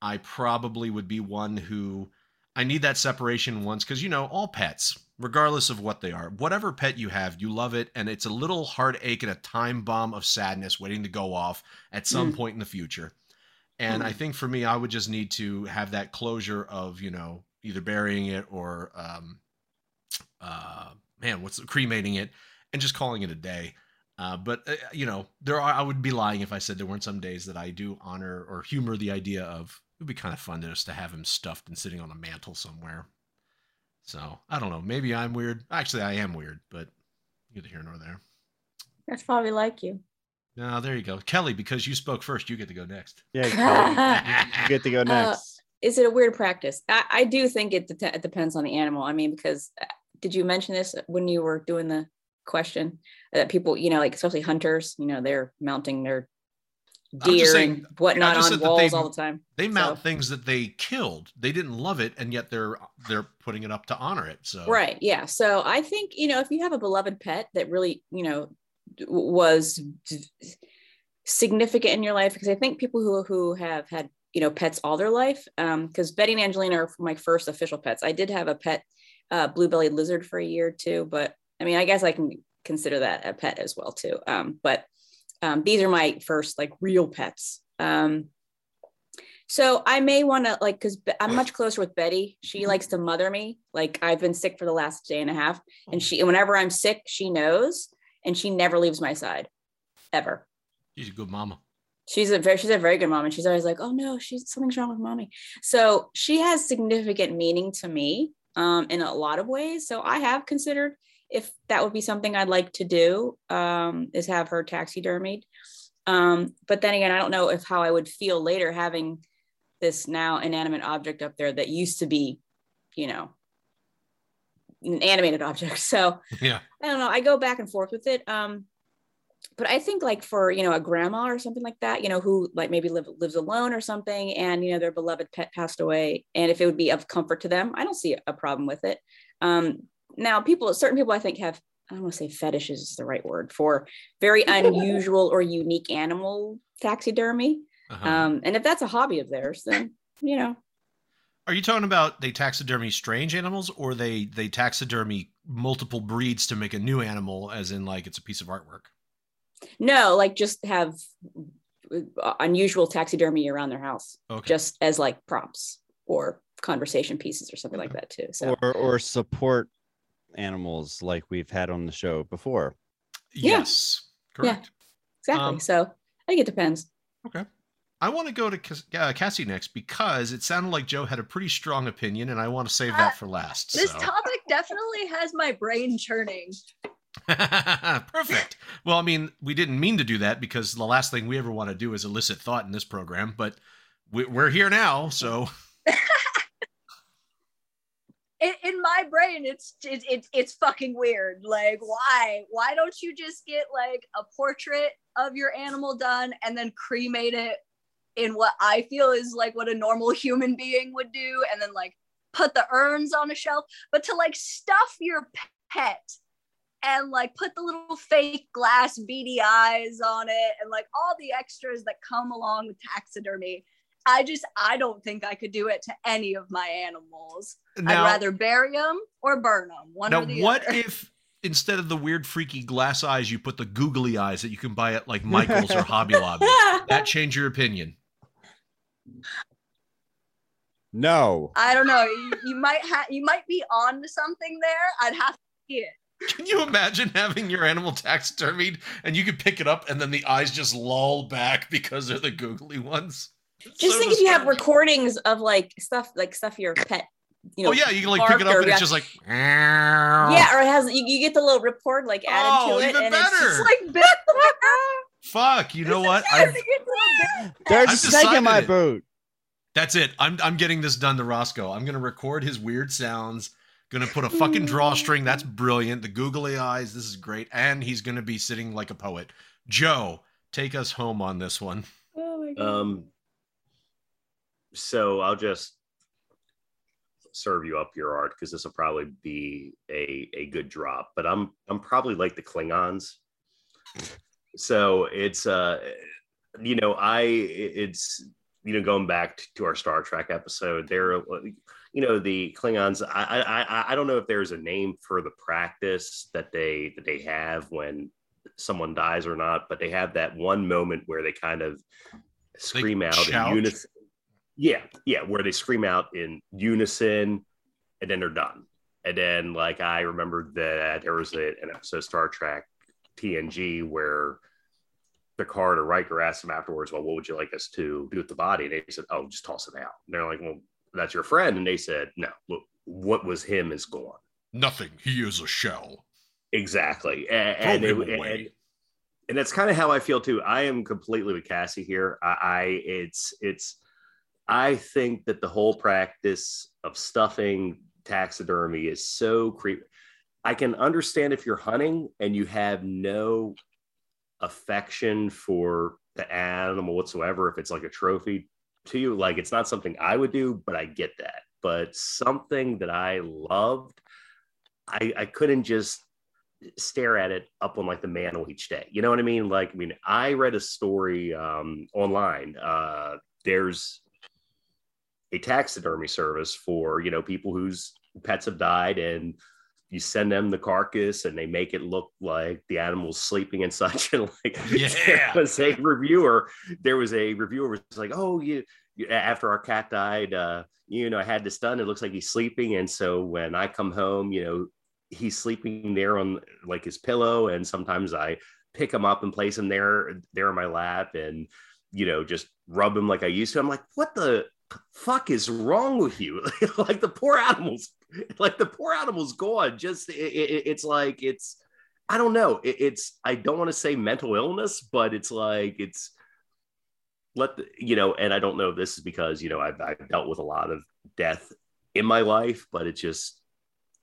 I probably would be one who I need that separation once because you know all pets, regardless of what they are, whatever pet you have, you love it, and it's a little heartache and a time bomb of sadness waiting to go off at some Mm. point in the future. And I think for me, I would just need to have that closure of you know either burying it or um, uh, man, what's cremating it and just calling it a day. Uh, but uh, you know, there are. I would be lying if I said there weren't some days that I do honor or humor the idea of. It would be kind of fun just to have him stuffed and sitting on a mantle somewhere. So I don't know. Maybe I'm weird. Actually, I am weird, but neither here nor there. That's probably like you. No, there you go, Kelly. Because you spoke first, you get to go next. Yeah, Kelly, you get to go Uh, next. Is it a weird practice? I, I do think it, det- it depends on the animal. I mean, because uh, did you mention this when you were doing the question that people, you know, like especially hunters, you know, they're mounting their I'm just deer saying- and whatnot on walls they- all the time. They mount So- things that they killed. They didn't love it, and yet they're they're putting it up to honor it. So Right. Yeah. So I think, you know, if you have a beloved pet that really, you know, was significant in your life, because I think people who who have had, you know, pets all their life, um, because Betty and Angelina are my first official pets. I did have a pet, uh, blue-bellied lizard for a year or two, but I mean, I guess I can consider that a pet as well too. Um, but um, these are my first like real pets. Um, so I may want to like because I'm much closer with Betty. She likes to mother me. Like I've been sick for the last day and a half, and she whenever I'm sick, she knows, and she never leaves my side, ever. she's a good mama. She's a very she's a very good mom, and she's always like, oh no, she's something's wrong with mommy. So she has significant meaning to me um, in a lot of ways. So I have considered if that would be something I'd like to do um, is have her taxidermied. Um, but then again, I don't know if how I would feel later having this now inanimate object up there that used to be, you know, an animated object. So Yeah. I don't know. I go back and forth with it. Um, but I think like for you know a grandma or something like that, you know, who like maybe live, lives alone or something, and you know their beloved pet passed away, and if it would be of comfort to them, I don't see a problem with it. Um, now, people, certain people, I think have I don't want to say fetishes is the right word for very unusual or unique animal taxidermy. Uh-huh. Um, and if that's a hobby of theirs, then you know, Are you talking about they taxidermy strange animals, or they they taxidermy multiple breeds to make a new animal, as in like it's a piece of artwork? no, like just have uh, unusual taxidermy around their house. Okay. just as like props or conversation pieces or something like that too. So or or support animals like we've had on the show before. Yes. Yeah. Correct. exactly. um, so I think it depends. Okay. I want to go to uh, Cassie next because it sounded like Joe had a pretty strong opinion, and I want to save Uh, that for last. This so. topic definitely has my brain churning. Perfect. Well, I mean, we didn't mean to do that because the last thing we ever want to do is elicit thought in this program, but we're here now, so in, in my brain it's it's it's it's fucking weird. Like why why don't you just get like a portrait of your animal done and then cremate it in what i feel is like what a normal human being would do and then like put the urns on a shelf but to like stuff your pet and like put the little fake glass beady eyes on it and like all the extras that come along with taxidermy i just i don't think i could do it to any of my animals now, I'd rather bury them or burn them. One now or the what other. if instead of the weird, freaky glass eyes, you put the googly eyes that you can buy at like Michael's or Hobby Lobby? That change your opinion? No. I don't know. You, you might have. You might be on to something there. I'd have to see it. Can you imagine having your animal taxidermied and you could pick it up and then the eyes just loll back because they're the googly ones? It's Just so think if you have recordings of like stuff like stuff your pet, you know. oh yeah, you can like pick it up or and it's just like Yeah, or it has you, you get the little report like added Oh, to it, even and it's just like bit. fuck. You know what? I I've, think it's a bit. There's I've a snake in my it. boot. that's it. I'm I'm getting this done to Roscoe. I'm gonna record his weird sounds. Gonna put a fucking drawstring. That's brilliant. The googly eyes. This is great. And he's gonna be sitting like a poet. Joe, take us home on this one. Oh my God. Um, so I'll just serve you up your art because this will probably be a a good drop. But I'm I'm probably like the Klingons. So it's uh, you know, I it's you know going back to our Star Trek episode, there, you know, the Klingons. I I I- don't know if there's a name for the practice that they that they have when someone dies or not, but they have that one moment where they kind of scream out shout? in unison. Yeah, yeah, where they scream out in unison and then they're done. And then, like, I remember that there was a, an episode of Star Trek TNG where Picard or Riker asked them afterwards, Well, what would you like us to do with the body? And they said, Oh, just toss it out. And they're like, Well, that's your friend. And they said, No, look, what was him is gone. Nothing. He is a shell. Exactly. And, and, him it- and- and that's kind of how I feel too. I am completely with Cassie here. I, I it's it's I think that the whole practice of stuffing taxidermy is so creepy. I can understand if you're hunting and you have no affection for the animal whatsoever, if it's like a trophy to you, like it's not something I would do, but I get that. But something that I loved, I, I couldn't just stare at it up on like the mantle each day. You know what I mean? Like, I mean, I read a story um, online. Uh, there's a taxidermy service for you know people whose pets have died and you send them the carcass and they make it look like the animal's sleeping and such. And like Yeah. there was a reviewer there was a reviewer was like oh you you- after our cat died uh you know i had this done it looks like he's sleeping. And so when i come home you know he's sleeping there on like his pillow and sometimes i pick him up and place him there there in my lap and you know just rub him like i used to. I'm like what the fuck is wrong with you? Like the poor animals like the poor animal's gone. Just it, it, it's like it's i don't know. It, it's i don't want to say mental illness but it's like it's let the, you know and i don't know if this is because you know I've, I've dealt with a lot of death in my life but it's just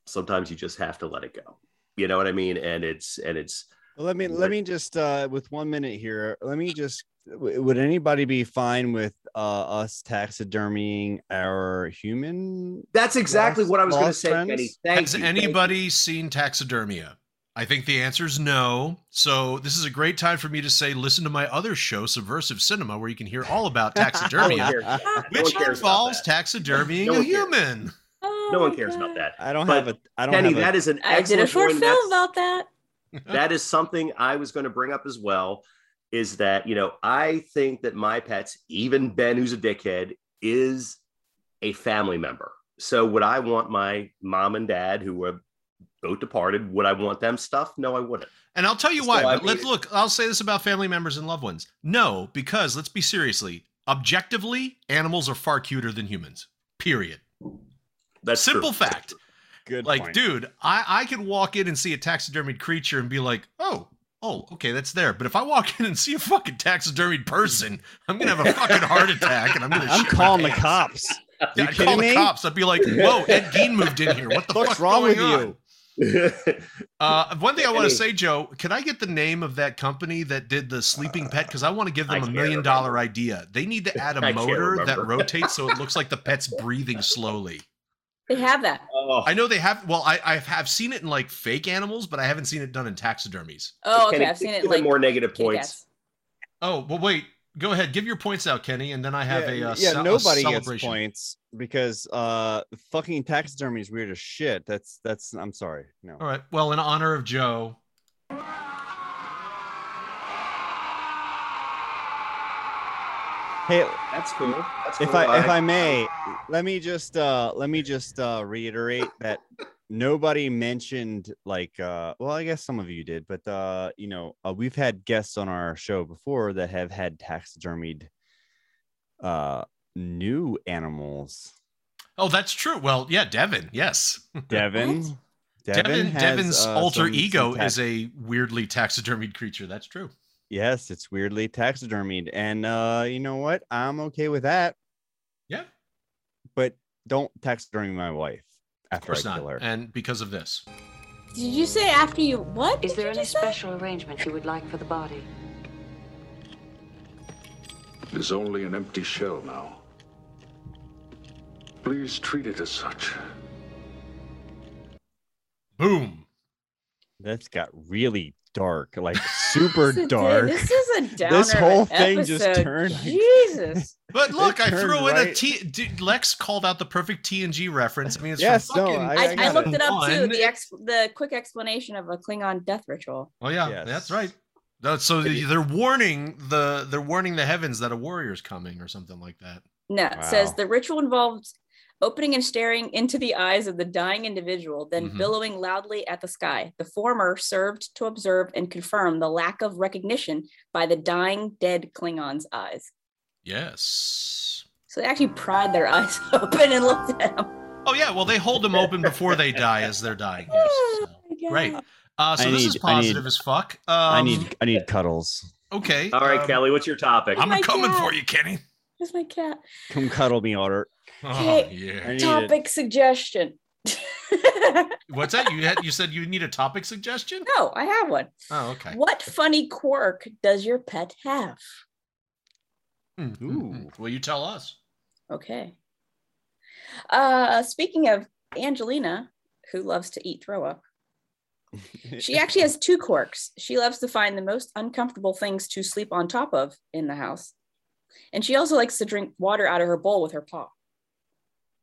sometimes you just have to let it go. You know what i mean? And it's and it's Let me let me just uh with one minute here. Let me just would anybody be fine with uh us taxidermying our human? that's exactly Lost- what i was going to say friends? Kenny. Thank Has you. Thank you. anybody seen taxidermia? I think the answer is no. So this is a great time for me to say, listen to my other show, Subversive Cinema, where you can hear all about No taxidermia, cares. No which cares involves taxidermying No a human. Oh no one my cares about that I don't But, have a I don't Kenny, have a, that is an I did a short film about that. that is something I was going to bring up as well. Is that you know I think that my pets, even Ben, who's a dickhead, is a family member. So would I want my mom and dad, who were both departed, would I want them stuff? No, I wouldn't. And I'll tell you So, why. I but let's mean- look. I'll say this about family members and loved ones. No, because let's be seriously. Objectively, animals are far cuter than humans. Period. That's Simple true. fact. good like, point. dude, I I could walk in and see a taxidermied creature and be like, oh. Oh, okay, that's there. But if I walk in and see a fucking taxidermied person, I'm gonna have a fucking heart attack and I'm gonna. I'm shit my calling the cops. Yeah, You I'd call kidding the me? cops. I'd be like, "Whoa, Ed Gein moved in here. What the What's fuck's wrong going with on?" you? Uh, one thing I want to say, Joe, can I get the name of that company that did the sleeping pet? Because I want to give them a million dollar remember. idea. They need to add I a can't motor that rotates so it looks like the pet's breathing slowly. They have that. oh, I know they have. Well, I, I have seen it in like fake animals, but I haven't seen it done in taxidermies. Oh, Kenny, okay. I've seen it in like more negative points. Oh, well, wait. Go ahead. Give your points out, Kenny, and then I have yeah, a uh, yeah, ce- a nobody gets points because uh fucking taxidermy is weird as shit. That's that's I'm sorry. No. All right. Well, in honor of Joe, Hey, That's cool. That's if cool. I if I may, let me just uh let me just uh reiterate that nobody mentioned like uh well I guess some of you did, but uh you know, uh, we've had guests on our show before that have had taxidermied uh new animals. oh, that's true. Well, yeah, Devin. Yes, Devin What? Devin. has, Devin's uh, alter some- some ego tax- is a weirdly taxidermied creature. That's true. Yes, it's weirdly taxidermied. And uh, you know what? I'm okay with that. Yeah. But don't taxidermy my wife Of after course I not. kill her. And because of this. Did you say after you what? Is there any just say? special arrangement you would like for the body? It is only an empty shell now. Please treat it as such. Boom. That's got really dark, like super This is a- dark. This is a downer. This whole an thing just turned- Jesus. But look, I turned threw in a T. Dude, Lex called out the perfect TNG reference. I mean, it's Yes, from no, fucking. I- I, I, looked it. it up too. The ex, the quick explanation of a Klingon death ritual. oh yeah, Yes. that's right. So they're warning the they're warning the heavens that a warrior's coming or something like that. No, it says the ritual involves opening and staring into the eyes of the dying individual, then Mhm. billowing loudly at the sky. The former served to observe and confirm the lack of recognition by the dying dead Klingon's eyes. Yes. So they actually pried their eyes open and looked at him. Oh yeah. Well, they hold them open before they die as they're dying. Yes. So, Great. Uh, so I this need- is I need- positive as fuck. Um, I need I need cuddles. Okay. All right, um, Kelly, what's your topic? I'm My coming cat. for you, Kenny. Where's my cat? Come cuddle me, Otter. Oh Hey, yeah. I need it. Topic suggestion. What's that? You had you said you need a topic suggestion? no, I have one. Oh, okay. What funny quirk does your pet have? Hmm, hmm, hmm. Well, you tell us. Okay. Uh, speaking of Angelina, who loves to eat throw up, she actually has two quirks. She loves to find the most uncomfortable things to sleep on top of in the house. And she also likes to drink water out of her bowl with her paw.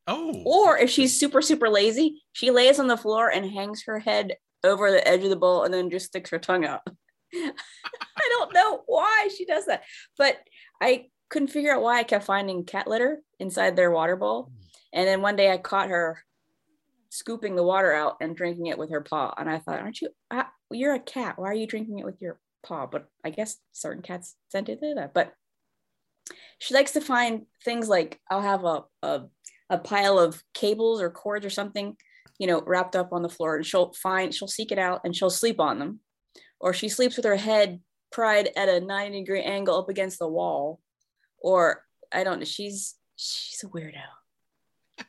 Oh. Or if she's super, super lazy, she lays on the floor and hangs her head over the edge of the bowl and then just sticks her tongue out. I don't know why she does that, but I couldn't figure out why I kept finding cat litter inside their water bowl. And then one day I caught her scooping the water out and drinking it with her paw. And I thought, aren't you, uh, you're a cat. Why are you drinking it with your paw? But I guess certain cats tend to do that. But she likes to find things like I'll have a, a, a pile of cables or cords or something, you know, wrapped up on the floor and she'll find, she'll seek it out and she'll sleep on them. Or she sleeps with her head pried at a 90 degree angle up against the wall. Or I don't know, she's, she's a weirdo.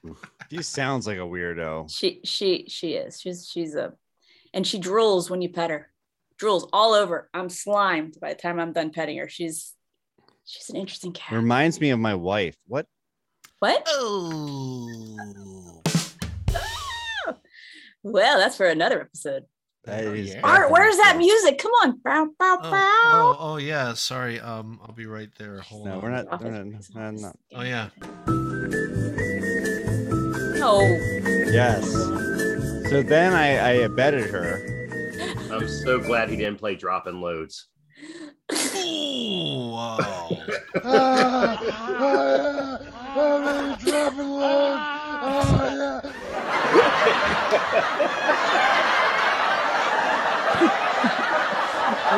She sounds like a weirdo. She she she is. She's she's a and she drools when you pet her. Drools all over. I'm slimed by the time I'm done petting her. She's she's an interesting cat. Reminds me of my wife. What? What? Oh. Well, that's for another episode. That is yeah. Art, where's that music? Come on. Bow, bow, Oh, bow. oh, oh, yeah. Sorry. Um, I'll be right there. Hold No, on. we're not. We're not, no, no. Oh yeah. No. Yes. So then I, I abetted her. I'm so glad he didn't play dropping loads. Ooh, wow.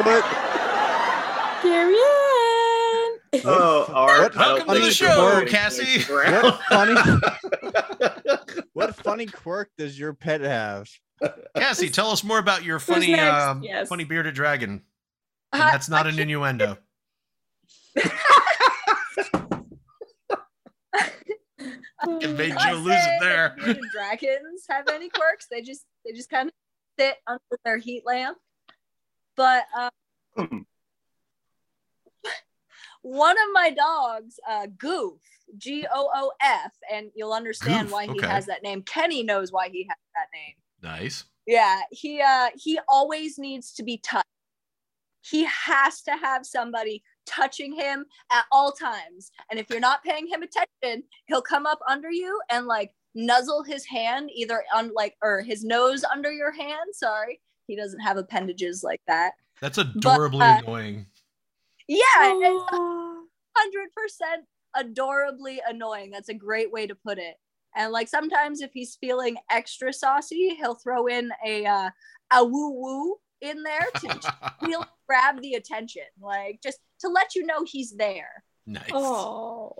What? Carry on. Oh, Art, What I don't Welcome to the think show, we're gonna Cassie. get around. What funny? What funny quirk does your pet have? Cassie, tell us more about your funny, next? um, Yes. funny bearded dragon. And Uh, that's not an innuendo. It made Joe lose it there. dragons have any quirks? They just they just kind of sit under their heat lamp. But um, one of my dogs, uh, Goof, G O O F, and you'll understand Goof, why he okay. has that name. Kenny knows why he has that name. Nice. Yeah, he uh he always needs to be touched. He has to have somebody touching him at all times. And if you're not paying him attention, he'll come up under you and like nuzzle his hand either on like or his nose under your hand. Sorry. He doesn't have appendages like that. That's adorably uh, annoying. Yeah, hundred percent adorably annoying. That's a great way to put it. And like sometimes if he's feeling extra saucy, he'll throw in a uh, a woo woo in there to he'll grab the attention, like just to let you know he's there. nice. Oh.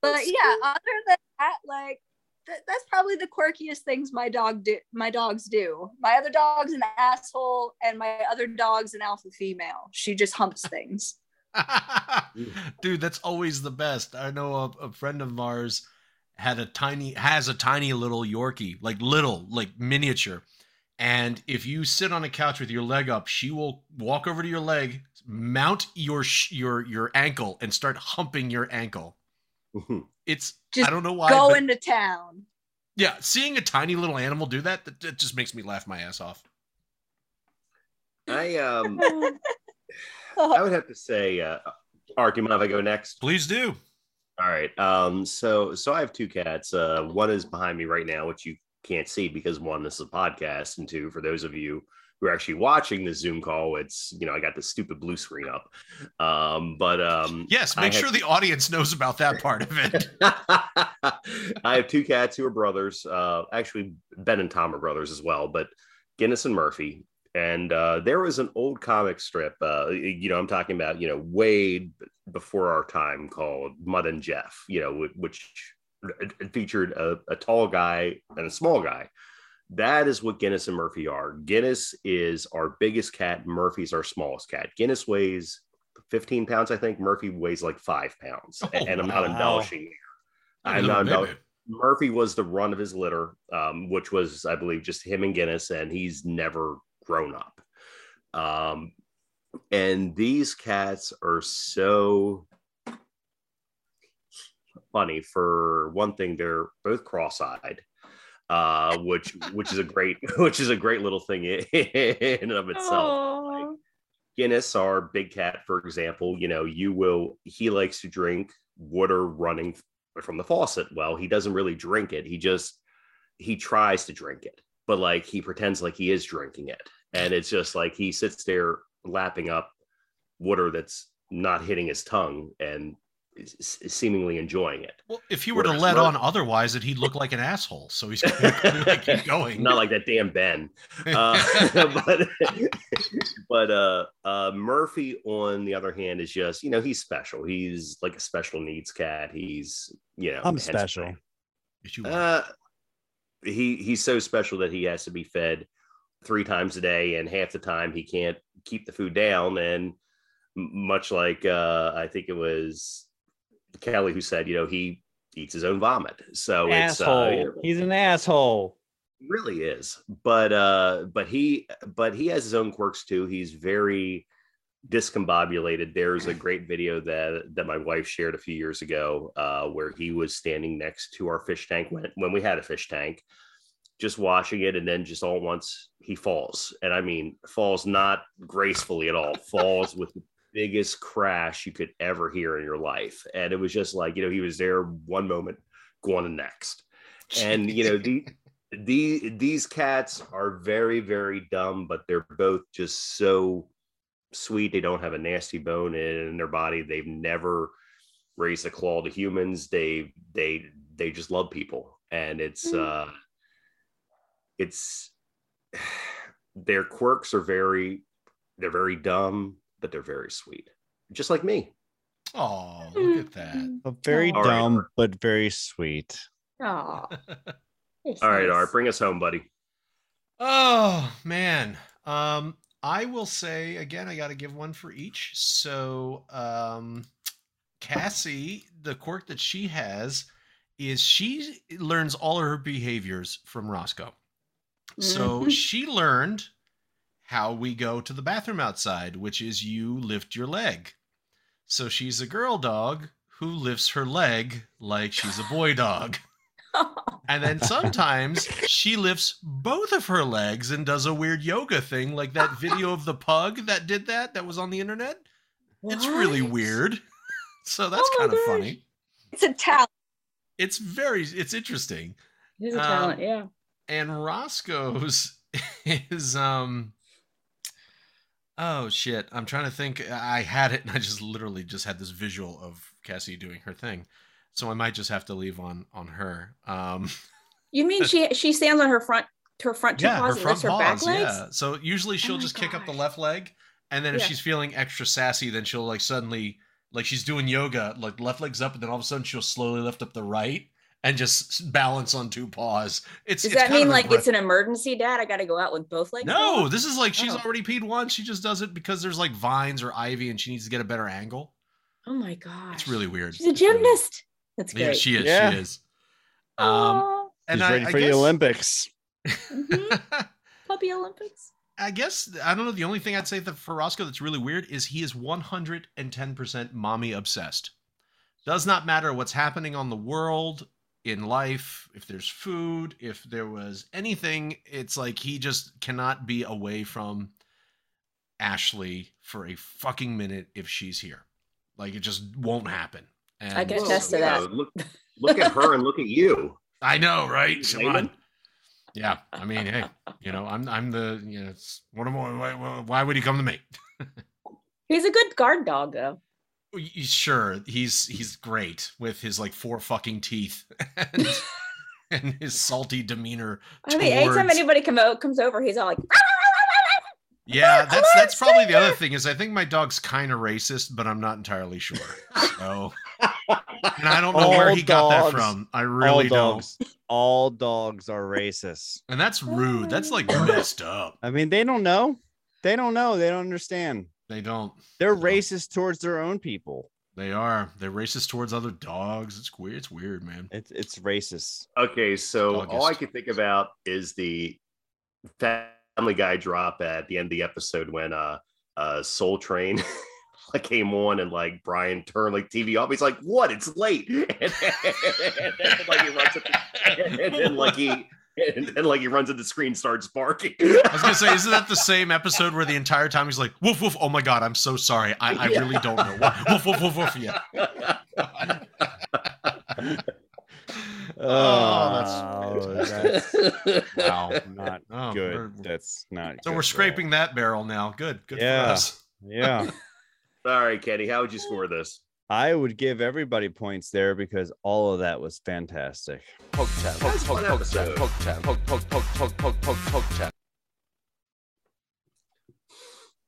But That's yeah, other than that, like th- that's probably the quirkiest things my dog do. My dogs do. My other dog's an asshole, and my other dog's an alpha female. She just humps things. Dude, that's always the best. I know a, a friend of ours had a tiny has a tiny little Yorkie, like little, like miniature. And if you sit on a couch with your leg up, she will walk over to your leg, mount your sh- your your ankle, and start humping your ankle. It's Just I don't know why. Go but- into town. yeah, seeing a tiny little animal do that, that, that just makes me laugh my ass off. I um I would have to say, uh, Art, do you mind if I go next? Please do. All right. Um, so so I have two cats. Uh, one is behind me right now, which you can't see because one, this is a podcast, and two, for those of you who are actually watching the Zoom call, it's you know I got the stupid blue screen up. Um, but um, Yes, I make have- sure the audience knows about that part of it. I have two cats who are brothers. Uh, actually, Ben and Tom are brothers as well, but Guinness and Murphy. And uh, there was an old comic strip, uh, you know, I'm talking about, you know, way before our time called Mutt and Jeff, you know, wh- which featured a, a tall guy and a small guy. That is what Guinness and Murphy are. Guinness is our biggest cat. Murphy's our smallest cat. Guinness weighs 15 pounds, I think. Murphy weighs like five pounds. Oh, and I'm not embellishing here. I'm not embellishing. Murphy was the run of his litter, um, which was, I believe, just him and Guinness, and he's never grown up. Um, and these cats are so funny. For one thing, they're both cross-eyed, uh, which which is a great which is a great little thing in and of itself. Like, Guinness, our big cat, for example, you know, you will he likes to drink water running from the faucet. Well, he doesn't really drink it. He just he tries to drink it, but like he pretends like he is drinking it. And it's just like he sits there lapping up water that's not hitting his tongue and is, is seemingly enjoying it. Well, if he were to let Murph- on otherwise, that he'd look like an asshole. So he's gonna keep going. Not like that damn Ben. Uh, but but uh, uh, Murphy, on the other hand, is just you know he's special. He's like a special needs cat. He's you know I'm special. Yes, you. Uh, he he's so special that he has to be fed three times a day, and half the time he can't keep the food down. And much like uh, I think it was Kelly who said, you know, he eats his own vomit. So it's uh, asshole. He's an asshole. really is but uh but he but he has his own quirks too he's very discombobulated there's a great video that that my wife shared a few years ago uh where he was standing next to our fish tank when when we had a fish tank just washing it and then just all at once he falls and i mean falls not gracefully at all falls with the biggest crash you could ever hear in your life. And it was just like you know he was there one moment going to next. And you know the the these cats are very very dumb but they're both just so sweet. They don't have a nasty bone in their body. They've never raised a claw to humans. They they they just love people. And it's uh it's their quirks are very they're very dumb but they're very sweet just like me Oh, look at that. A very All right, dumb Art. but very sweet. Oh, all right art bring us home buddy Oh man. Um, I will say again, I gotta give one for each. So um Cassie, the quirk that she has is she learns all of her behaviors from Roscoe. So Mhm. she learned how we go to the bathroom outside, which is you lift your leg. So she's a girl dog who lifts her leg like she's a boy dog. And then sometimes she lifts both of her legs and does a weird yoga thing, like that video of the pug that did that that was on the internet. It's really weird. So that's Oh kind of gosh. funny. It's a talent. It's very it's interesting. It is a Um, talent, yeah. And Roscoe's is um oh shit. I'm trying to think. I had it and I just literally just had this visual of Cassie doing her thing. So I might just have to leave on on her. Um You mean she she stands on her front her front two yeah, paws her and front lifts her back paws. legs? Yeah. So usually she'll my just kick up the left leg, and then if Yeah. she's feeling extra sassy, then she'll like suddenly like she's doing yoga, like left leg's up, and then all of a sudden she'll slowly lift up the right and just balance on two paws. It's Does it's that mean like it's an emergency, Dad? I got to go out with both legs. no? up? This is like she's Oh. already peed once. She just does it because there's like vines or ivy, and she needs to get a better angle. Oh my god, It's really weird. She's a It's really weird. gymnast. That's great. Yeah, she is. Yeah. She is. Um, Aw. and He's I, ready I for the guess- Olympics. Mhm. Puppy Olympics. I guess I don't know. The only thing I'd say that for Roscoe that's really weird is he is 110% mommy obsessed. Does not matter what's happening on the world, in life, if there's food, if there was anything, it's like he just cannot be away from Ashley for a fucking minute if she's here. Like it just won't happen. And I can Well, attest to yeah, that. look look at her and look at you I know, right? Come on. Yeah, I mean, hey, you know, I'm I'm the you know, it's, what am I? Why, why would he come to me? He's a good guard dog, though. Y- Sure, he's he's great with his like four fucking teeth and, and his salty demeanor. I mean, anytime towards- anybody come out, comes over, he's all like, Yeah, that's that's probably the other thing is I think my dog's kind of racist, but I'm not entirely sure. So, and I don't know where All he got that from. I all really don't. all dogs are racist. And that's rude. That's like oh. messed up. I mean, they don't know. They don't know. They don't understand. They don't. They're racist towards their own people. They are. They're racist towards other dogs. It's weird. It's weird, man. It's it's racist. Okay, so all I August. can think about is the Family Guy drop at the end of the episode when uh uh Soul Train like came on and like Brian turned like TV off. He's like, "What? It's late." And, then, like he runs at the, and then like he and then like he runs at the screen, starts barking. I was gonna say, isn't that the same episode where the entire time he's like, "Woof woof"? Oh my god, I'm so sorry. I, I Yeah. really don't know. What? Woof woof woof woof. Yeah. Oh, oh that's Wow. not Oh, good. That's not. So good we're scraping that barrel now. Good. Good Yeah. for us. Yeah, All right, Kenny, how would you score this? I would give everybody points there because all of that was fantastic. Poke poke, poke poke poke, poke, poke, poke, poke,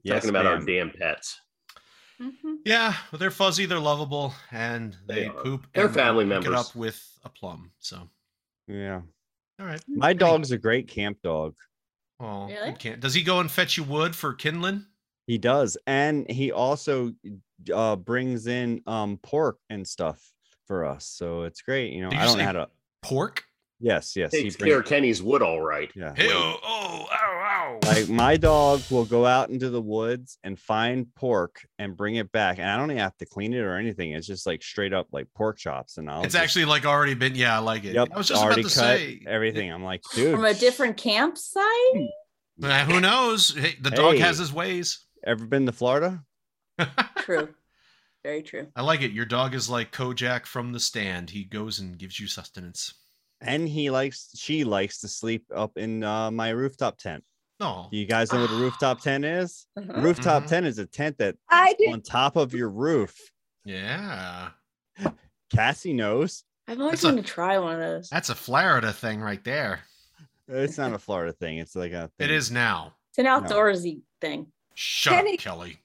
Talking about our damn pets. Mm-hmm. Yeah, well, they're fuzzy, they're lovable, and they, they poop. They're family members. Get up with a plum. So. Yeah. All right. My dog's a great camp dog. Oh, really? does he go and fetch you wood for kindling? He does, and he also uh brings in um pork and stuff for us. So it's great. You know, Did I you don't know say how to. Pork? Yes, yes. He Takes brings, care of Kenny's wood all right. yeah. Hey, oh, oh, ow, ow. Like my dog will go out into the woods and find pork and bring it back, and I don't even have to clean it or anything. It's just like straight up like pork chops, and I'll. it's just- actually like already been. Yeah, I like it. Yep, I was just already about to cut say. everything. I'm like, dude, From a different campsite? Uh, who knows? Hey, the dog Hey. has his ways. ever been to Florida? True. Very true. I like it. Your dog is like Kojak from the stand. He goes and gives you sustenance. And he likes, she likes to sleep up in uh, my rooftop tent. No. Do you guys know what a rooftop tent is? Uh-huh. Rooftop Mhm. tent is a tent that I did. on top of your roof. Yeah. Cassie knows. I've always It's wanted to try one of those. That's a Florida thing right there. It's not a Florida thing. It's like a. It thing. is now. It's an outdoorsy thing. Shut Kenny- up, Kelly.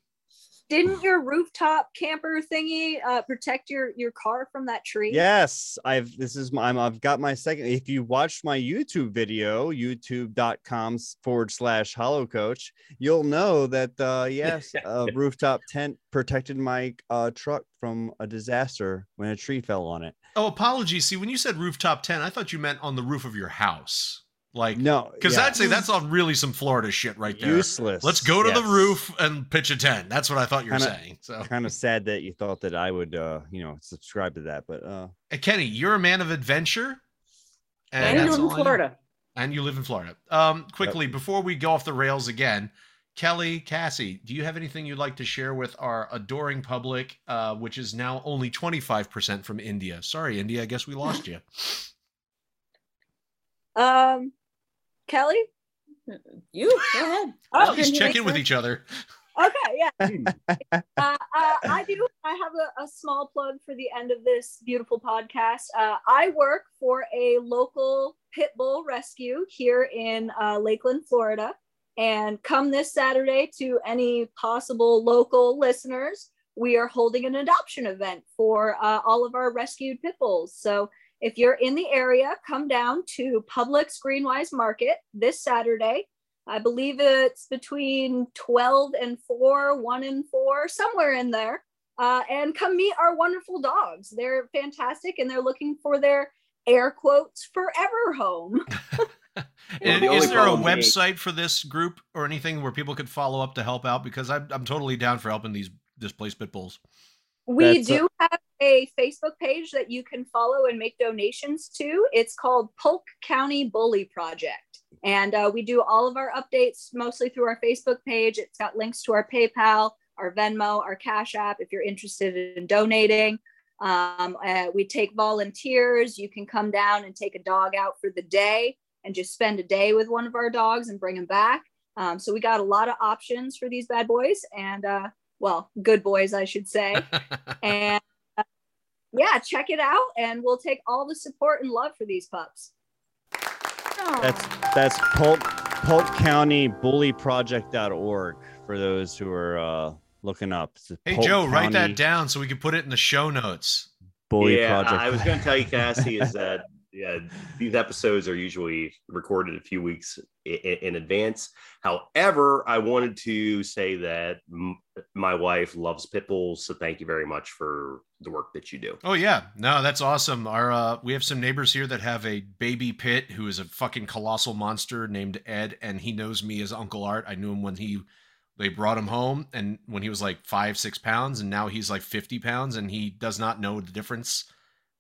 Didn't your rooftop camper thingy uh, protect your your car from that tree? Yes, I've this is my I'm, I've got my second. If you watched my YouTube video, youtube.com forward slash hollow coach, you'll know that uh yes, a rooftop tent protected my uh truck from a disaster when a tree fell on it. Oh, apologies. See, when you said rooftop tent, I thought you meant on the roof of your house. Like, No, because yeah, I'd that's on really some Florida shit right there. useless. Let's go to the roof and pitch a tent. That's what I thought you were Kinda- saying. So, Kind of sad that you thought that I would uh you know subscribe to that, but uh Hey, Kenny, you're a man of adventure. And you live in all I know. Florida. And you live in Florida. Um, quickly before we go off the rails again, Kelly, Cassie, do you have anything you'd like to share with our adoring public, uh, which is now only 25% from India? Sorry, India, I guess we lost you. Um, Kelly. You go ahead. Oh, Please can you check in with each other. Okay, yeah. uh, uh, I do. I have a, a small plug for the end of this beautiful podcast. Uh, I work for a local pit bull rescue here in uh, Lakeland, Florida. And come this Saturday to any possible local listeners, we are holding an adoption event for uh, all of our rescued pit bulls. So if you're in the area, come down to Publix Greenwise Market this Saturday. I believe it's between 12 and 4, 1 and 4, somewhere in there. Uh, and come meet our wonderful dogs. They're fantastic and they're looking for their air quotes forever home. And is there a website for this group or anything where people could follow up to help out? Because I'm, I'm totally down for helping these displaced pit bulls. We That's a- do have a Facebook page that you can follow and make donations to. It's called Polk County Bully Project. And uh, we do all of our updates mostly through our Facebook page. It's got links to our PayPal, our Venmo, our Cash App if you're interested in donating. Um, uh, we take volunteers. You can come down and take a dog out for the day and just spend a day with one of our dogs and bring them back. Um, so we got a lot of options for these bad boys and, uh, well, good boys, I should say and yeah, check it out, and we'll take all the support and love for these pups. That's that's Polk Polk County Bully Project.org for those who are uh looking up. Hey, Polk Joe, write that down so we can put it in the show notes. Bully yeah, Project. I was going to tell you, Cassie, is that yeah, these episodes are usually recorded a few weeks in, in advance. However, I wanted to say that m- my wife loves pit bulls, so thank you very much for the work that you do. Oh yeah, no, that's awesome. Our uh, we have some neighbors here that have a baby pit who is a fucking colossal monster named Ed, and he knows me as Uncle Art. I knew him when he they brought him home, and when he was like five six pounds, and now he's like fifty pounds, and he does not know the difference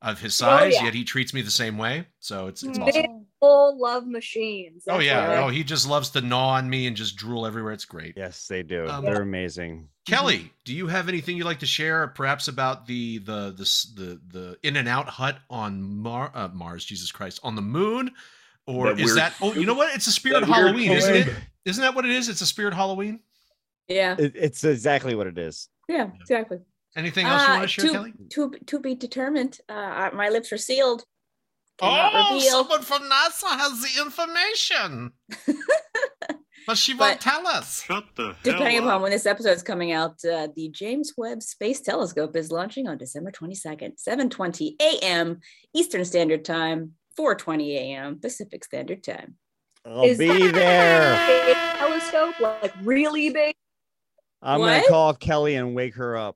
of his Oh, size. yeah. Yet he treats me the same way. So it's it's Big awesome. full love machines. Oh yeah, what I- oh he just loves to gnaw on me and just drool everywhere. It's great. Yes, they do. Um, They're amazing. Kelly, do you have anything you'd like to share, perhaps about the the the the, the In and Out hut on Mar- uh, Mars? Jesus Christ, on the moon, or That is weird- that? Oh, you know what? It's a Spirit Halloween, isn't it? toy. Isn't that what it is? It's a Spirit Halloween. Yeah, It, it's exactly what it is. yeah, exactly. Anything else you Uh, want to share, to, Kelly? To, to be determined. Uh, my lips are sealed. Oh, reveal. someone from NASA has the information, but she won't tell us. Shut the Depending hell upon up. when this episode is coming out, uh, the James Webb Space Telescope is launching on December 22nd, 7:20 a.m. Eastern Standard Time, 4:20 a.m. Pacific Standard Time. I'll Is be there. telescope, like really big. I'm gonna call Kelly and wake her up.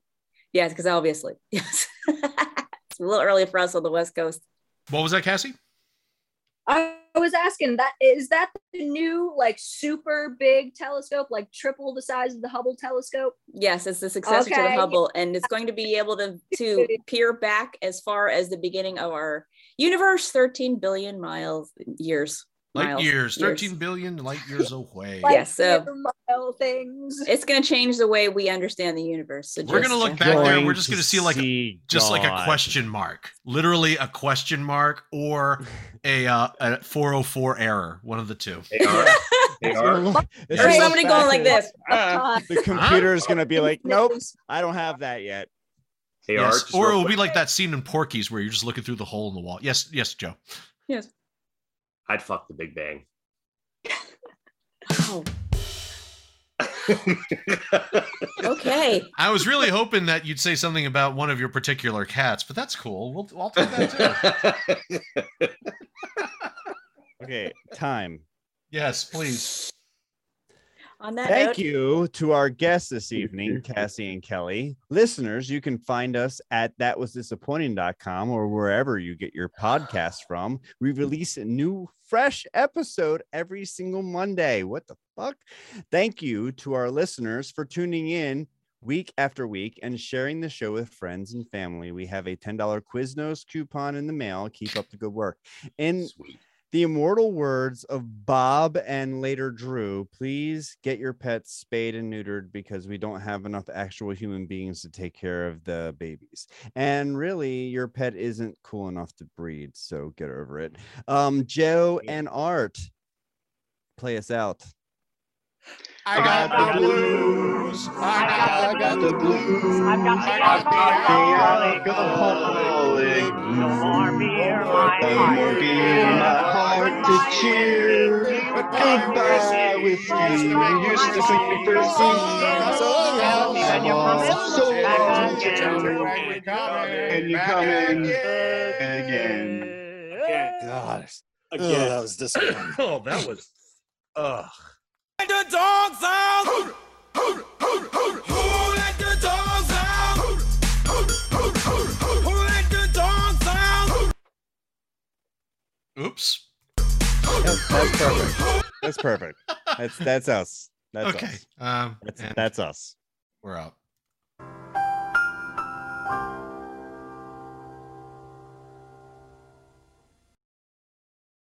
Yes, because obviously, yes, it's a little early for us on the West Coast. What was that, Cassie? I was asking that is that the new like super big telescope, like triple the size of the Hubble telescope? Yes, it's the successor to the Hubble, and it's going to be able to to peer back as far as the beginning of our universe, 13 billion miles years. Light miles, years, thirteen billion light years away. Like Yes, so- mile things. It's going to change the way we understand the universe. So We're gonna look uh, back there. and We're just gonna see like see just like a question mark, literally a question mark or a uh, a 404 error, one of the two. Are. They It's gonna are. look- Or somebody going like this. Ah, the computer is gonna be like, nope, I don't have that yet. They are. Yes, Just or it will be like that scene in Porky's where you're just looking through the hole in the wall. Yes, yes, Joe. Yes. I'd fuck the Big Bang. Oh, okay. I was really hoping that you'd say something about one of your particular cats, but that's cool. We'll I'll take that too. Okay, time. yes, please. On that Thank note, you to our guests this evening, Cassie and Kelly. Listeners, you can find us at thatwasdisappointing.com or wherever you get your podcast from. We release a new, fresh episode every single Monday. What the fuck? Thank you to our listeners for tuning in week after week and sharing the show with friends and family. We have a $10 Quiznos coupon in the mail. Keep up the good work. And Sweet. The immortal words of Bob and later Drew, please get your pets spayed and neutered because we don't have enough actual human beings to take care of the babies. And really, your pet isn't cool enough to breed, so get over it. Um, Joe and Art, play us out. I got the blues. I got, the blues. I've got the alcoholic. alcoholic. No more beer, my No heart. more beer, my heart to cheer. Goodbye, whiskey. You used to sing me first oh, oh, oh, Tell me when you're coming So back long. again. And you're coming again. God, Again. Ugh, that was disappointing. Oh, that was ugh. Let the dogs out. Let the dogs out? Let the dogs out? Oops. That's, that's perfect. That's perfect. That's that's us. That's Okay. us. Um That's, that's us. we're out.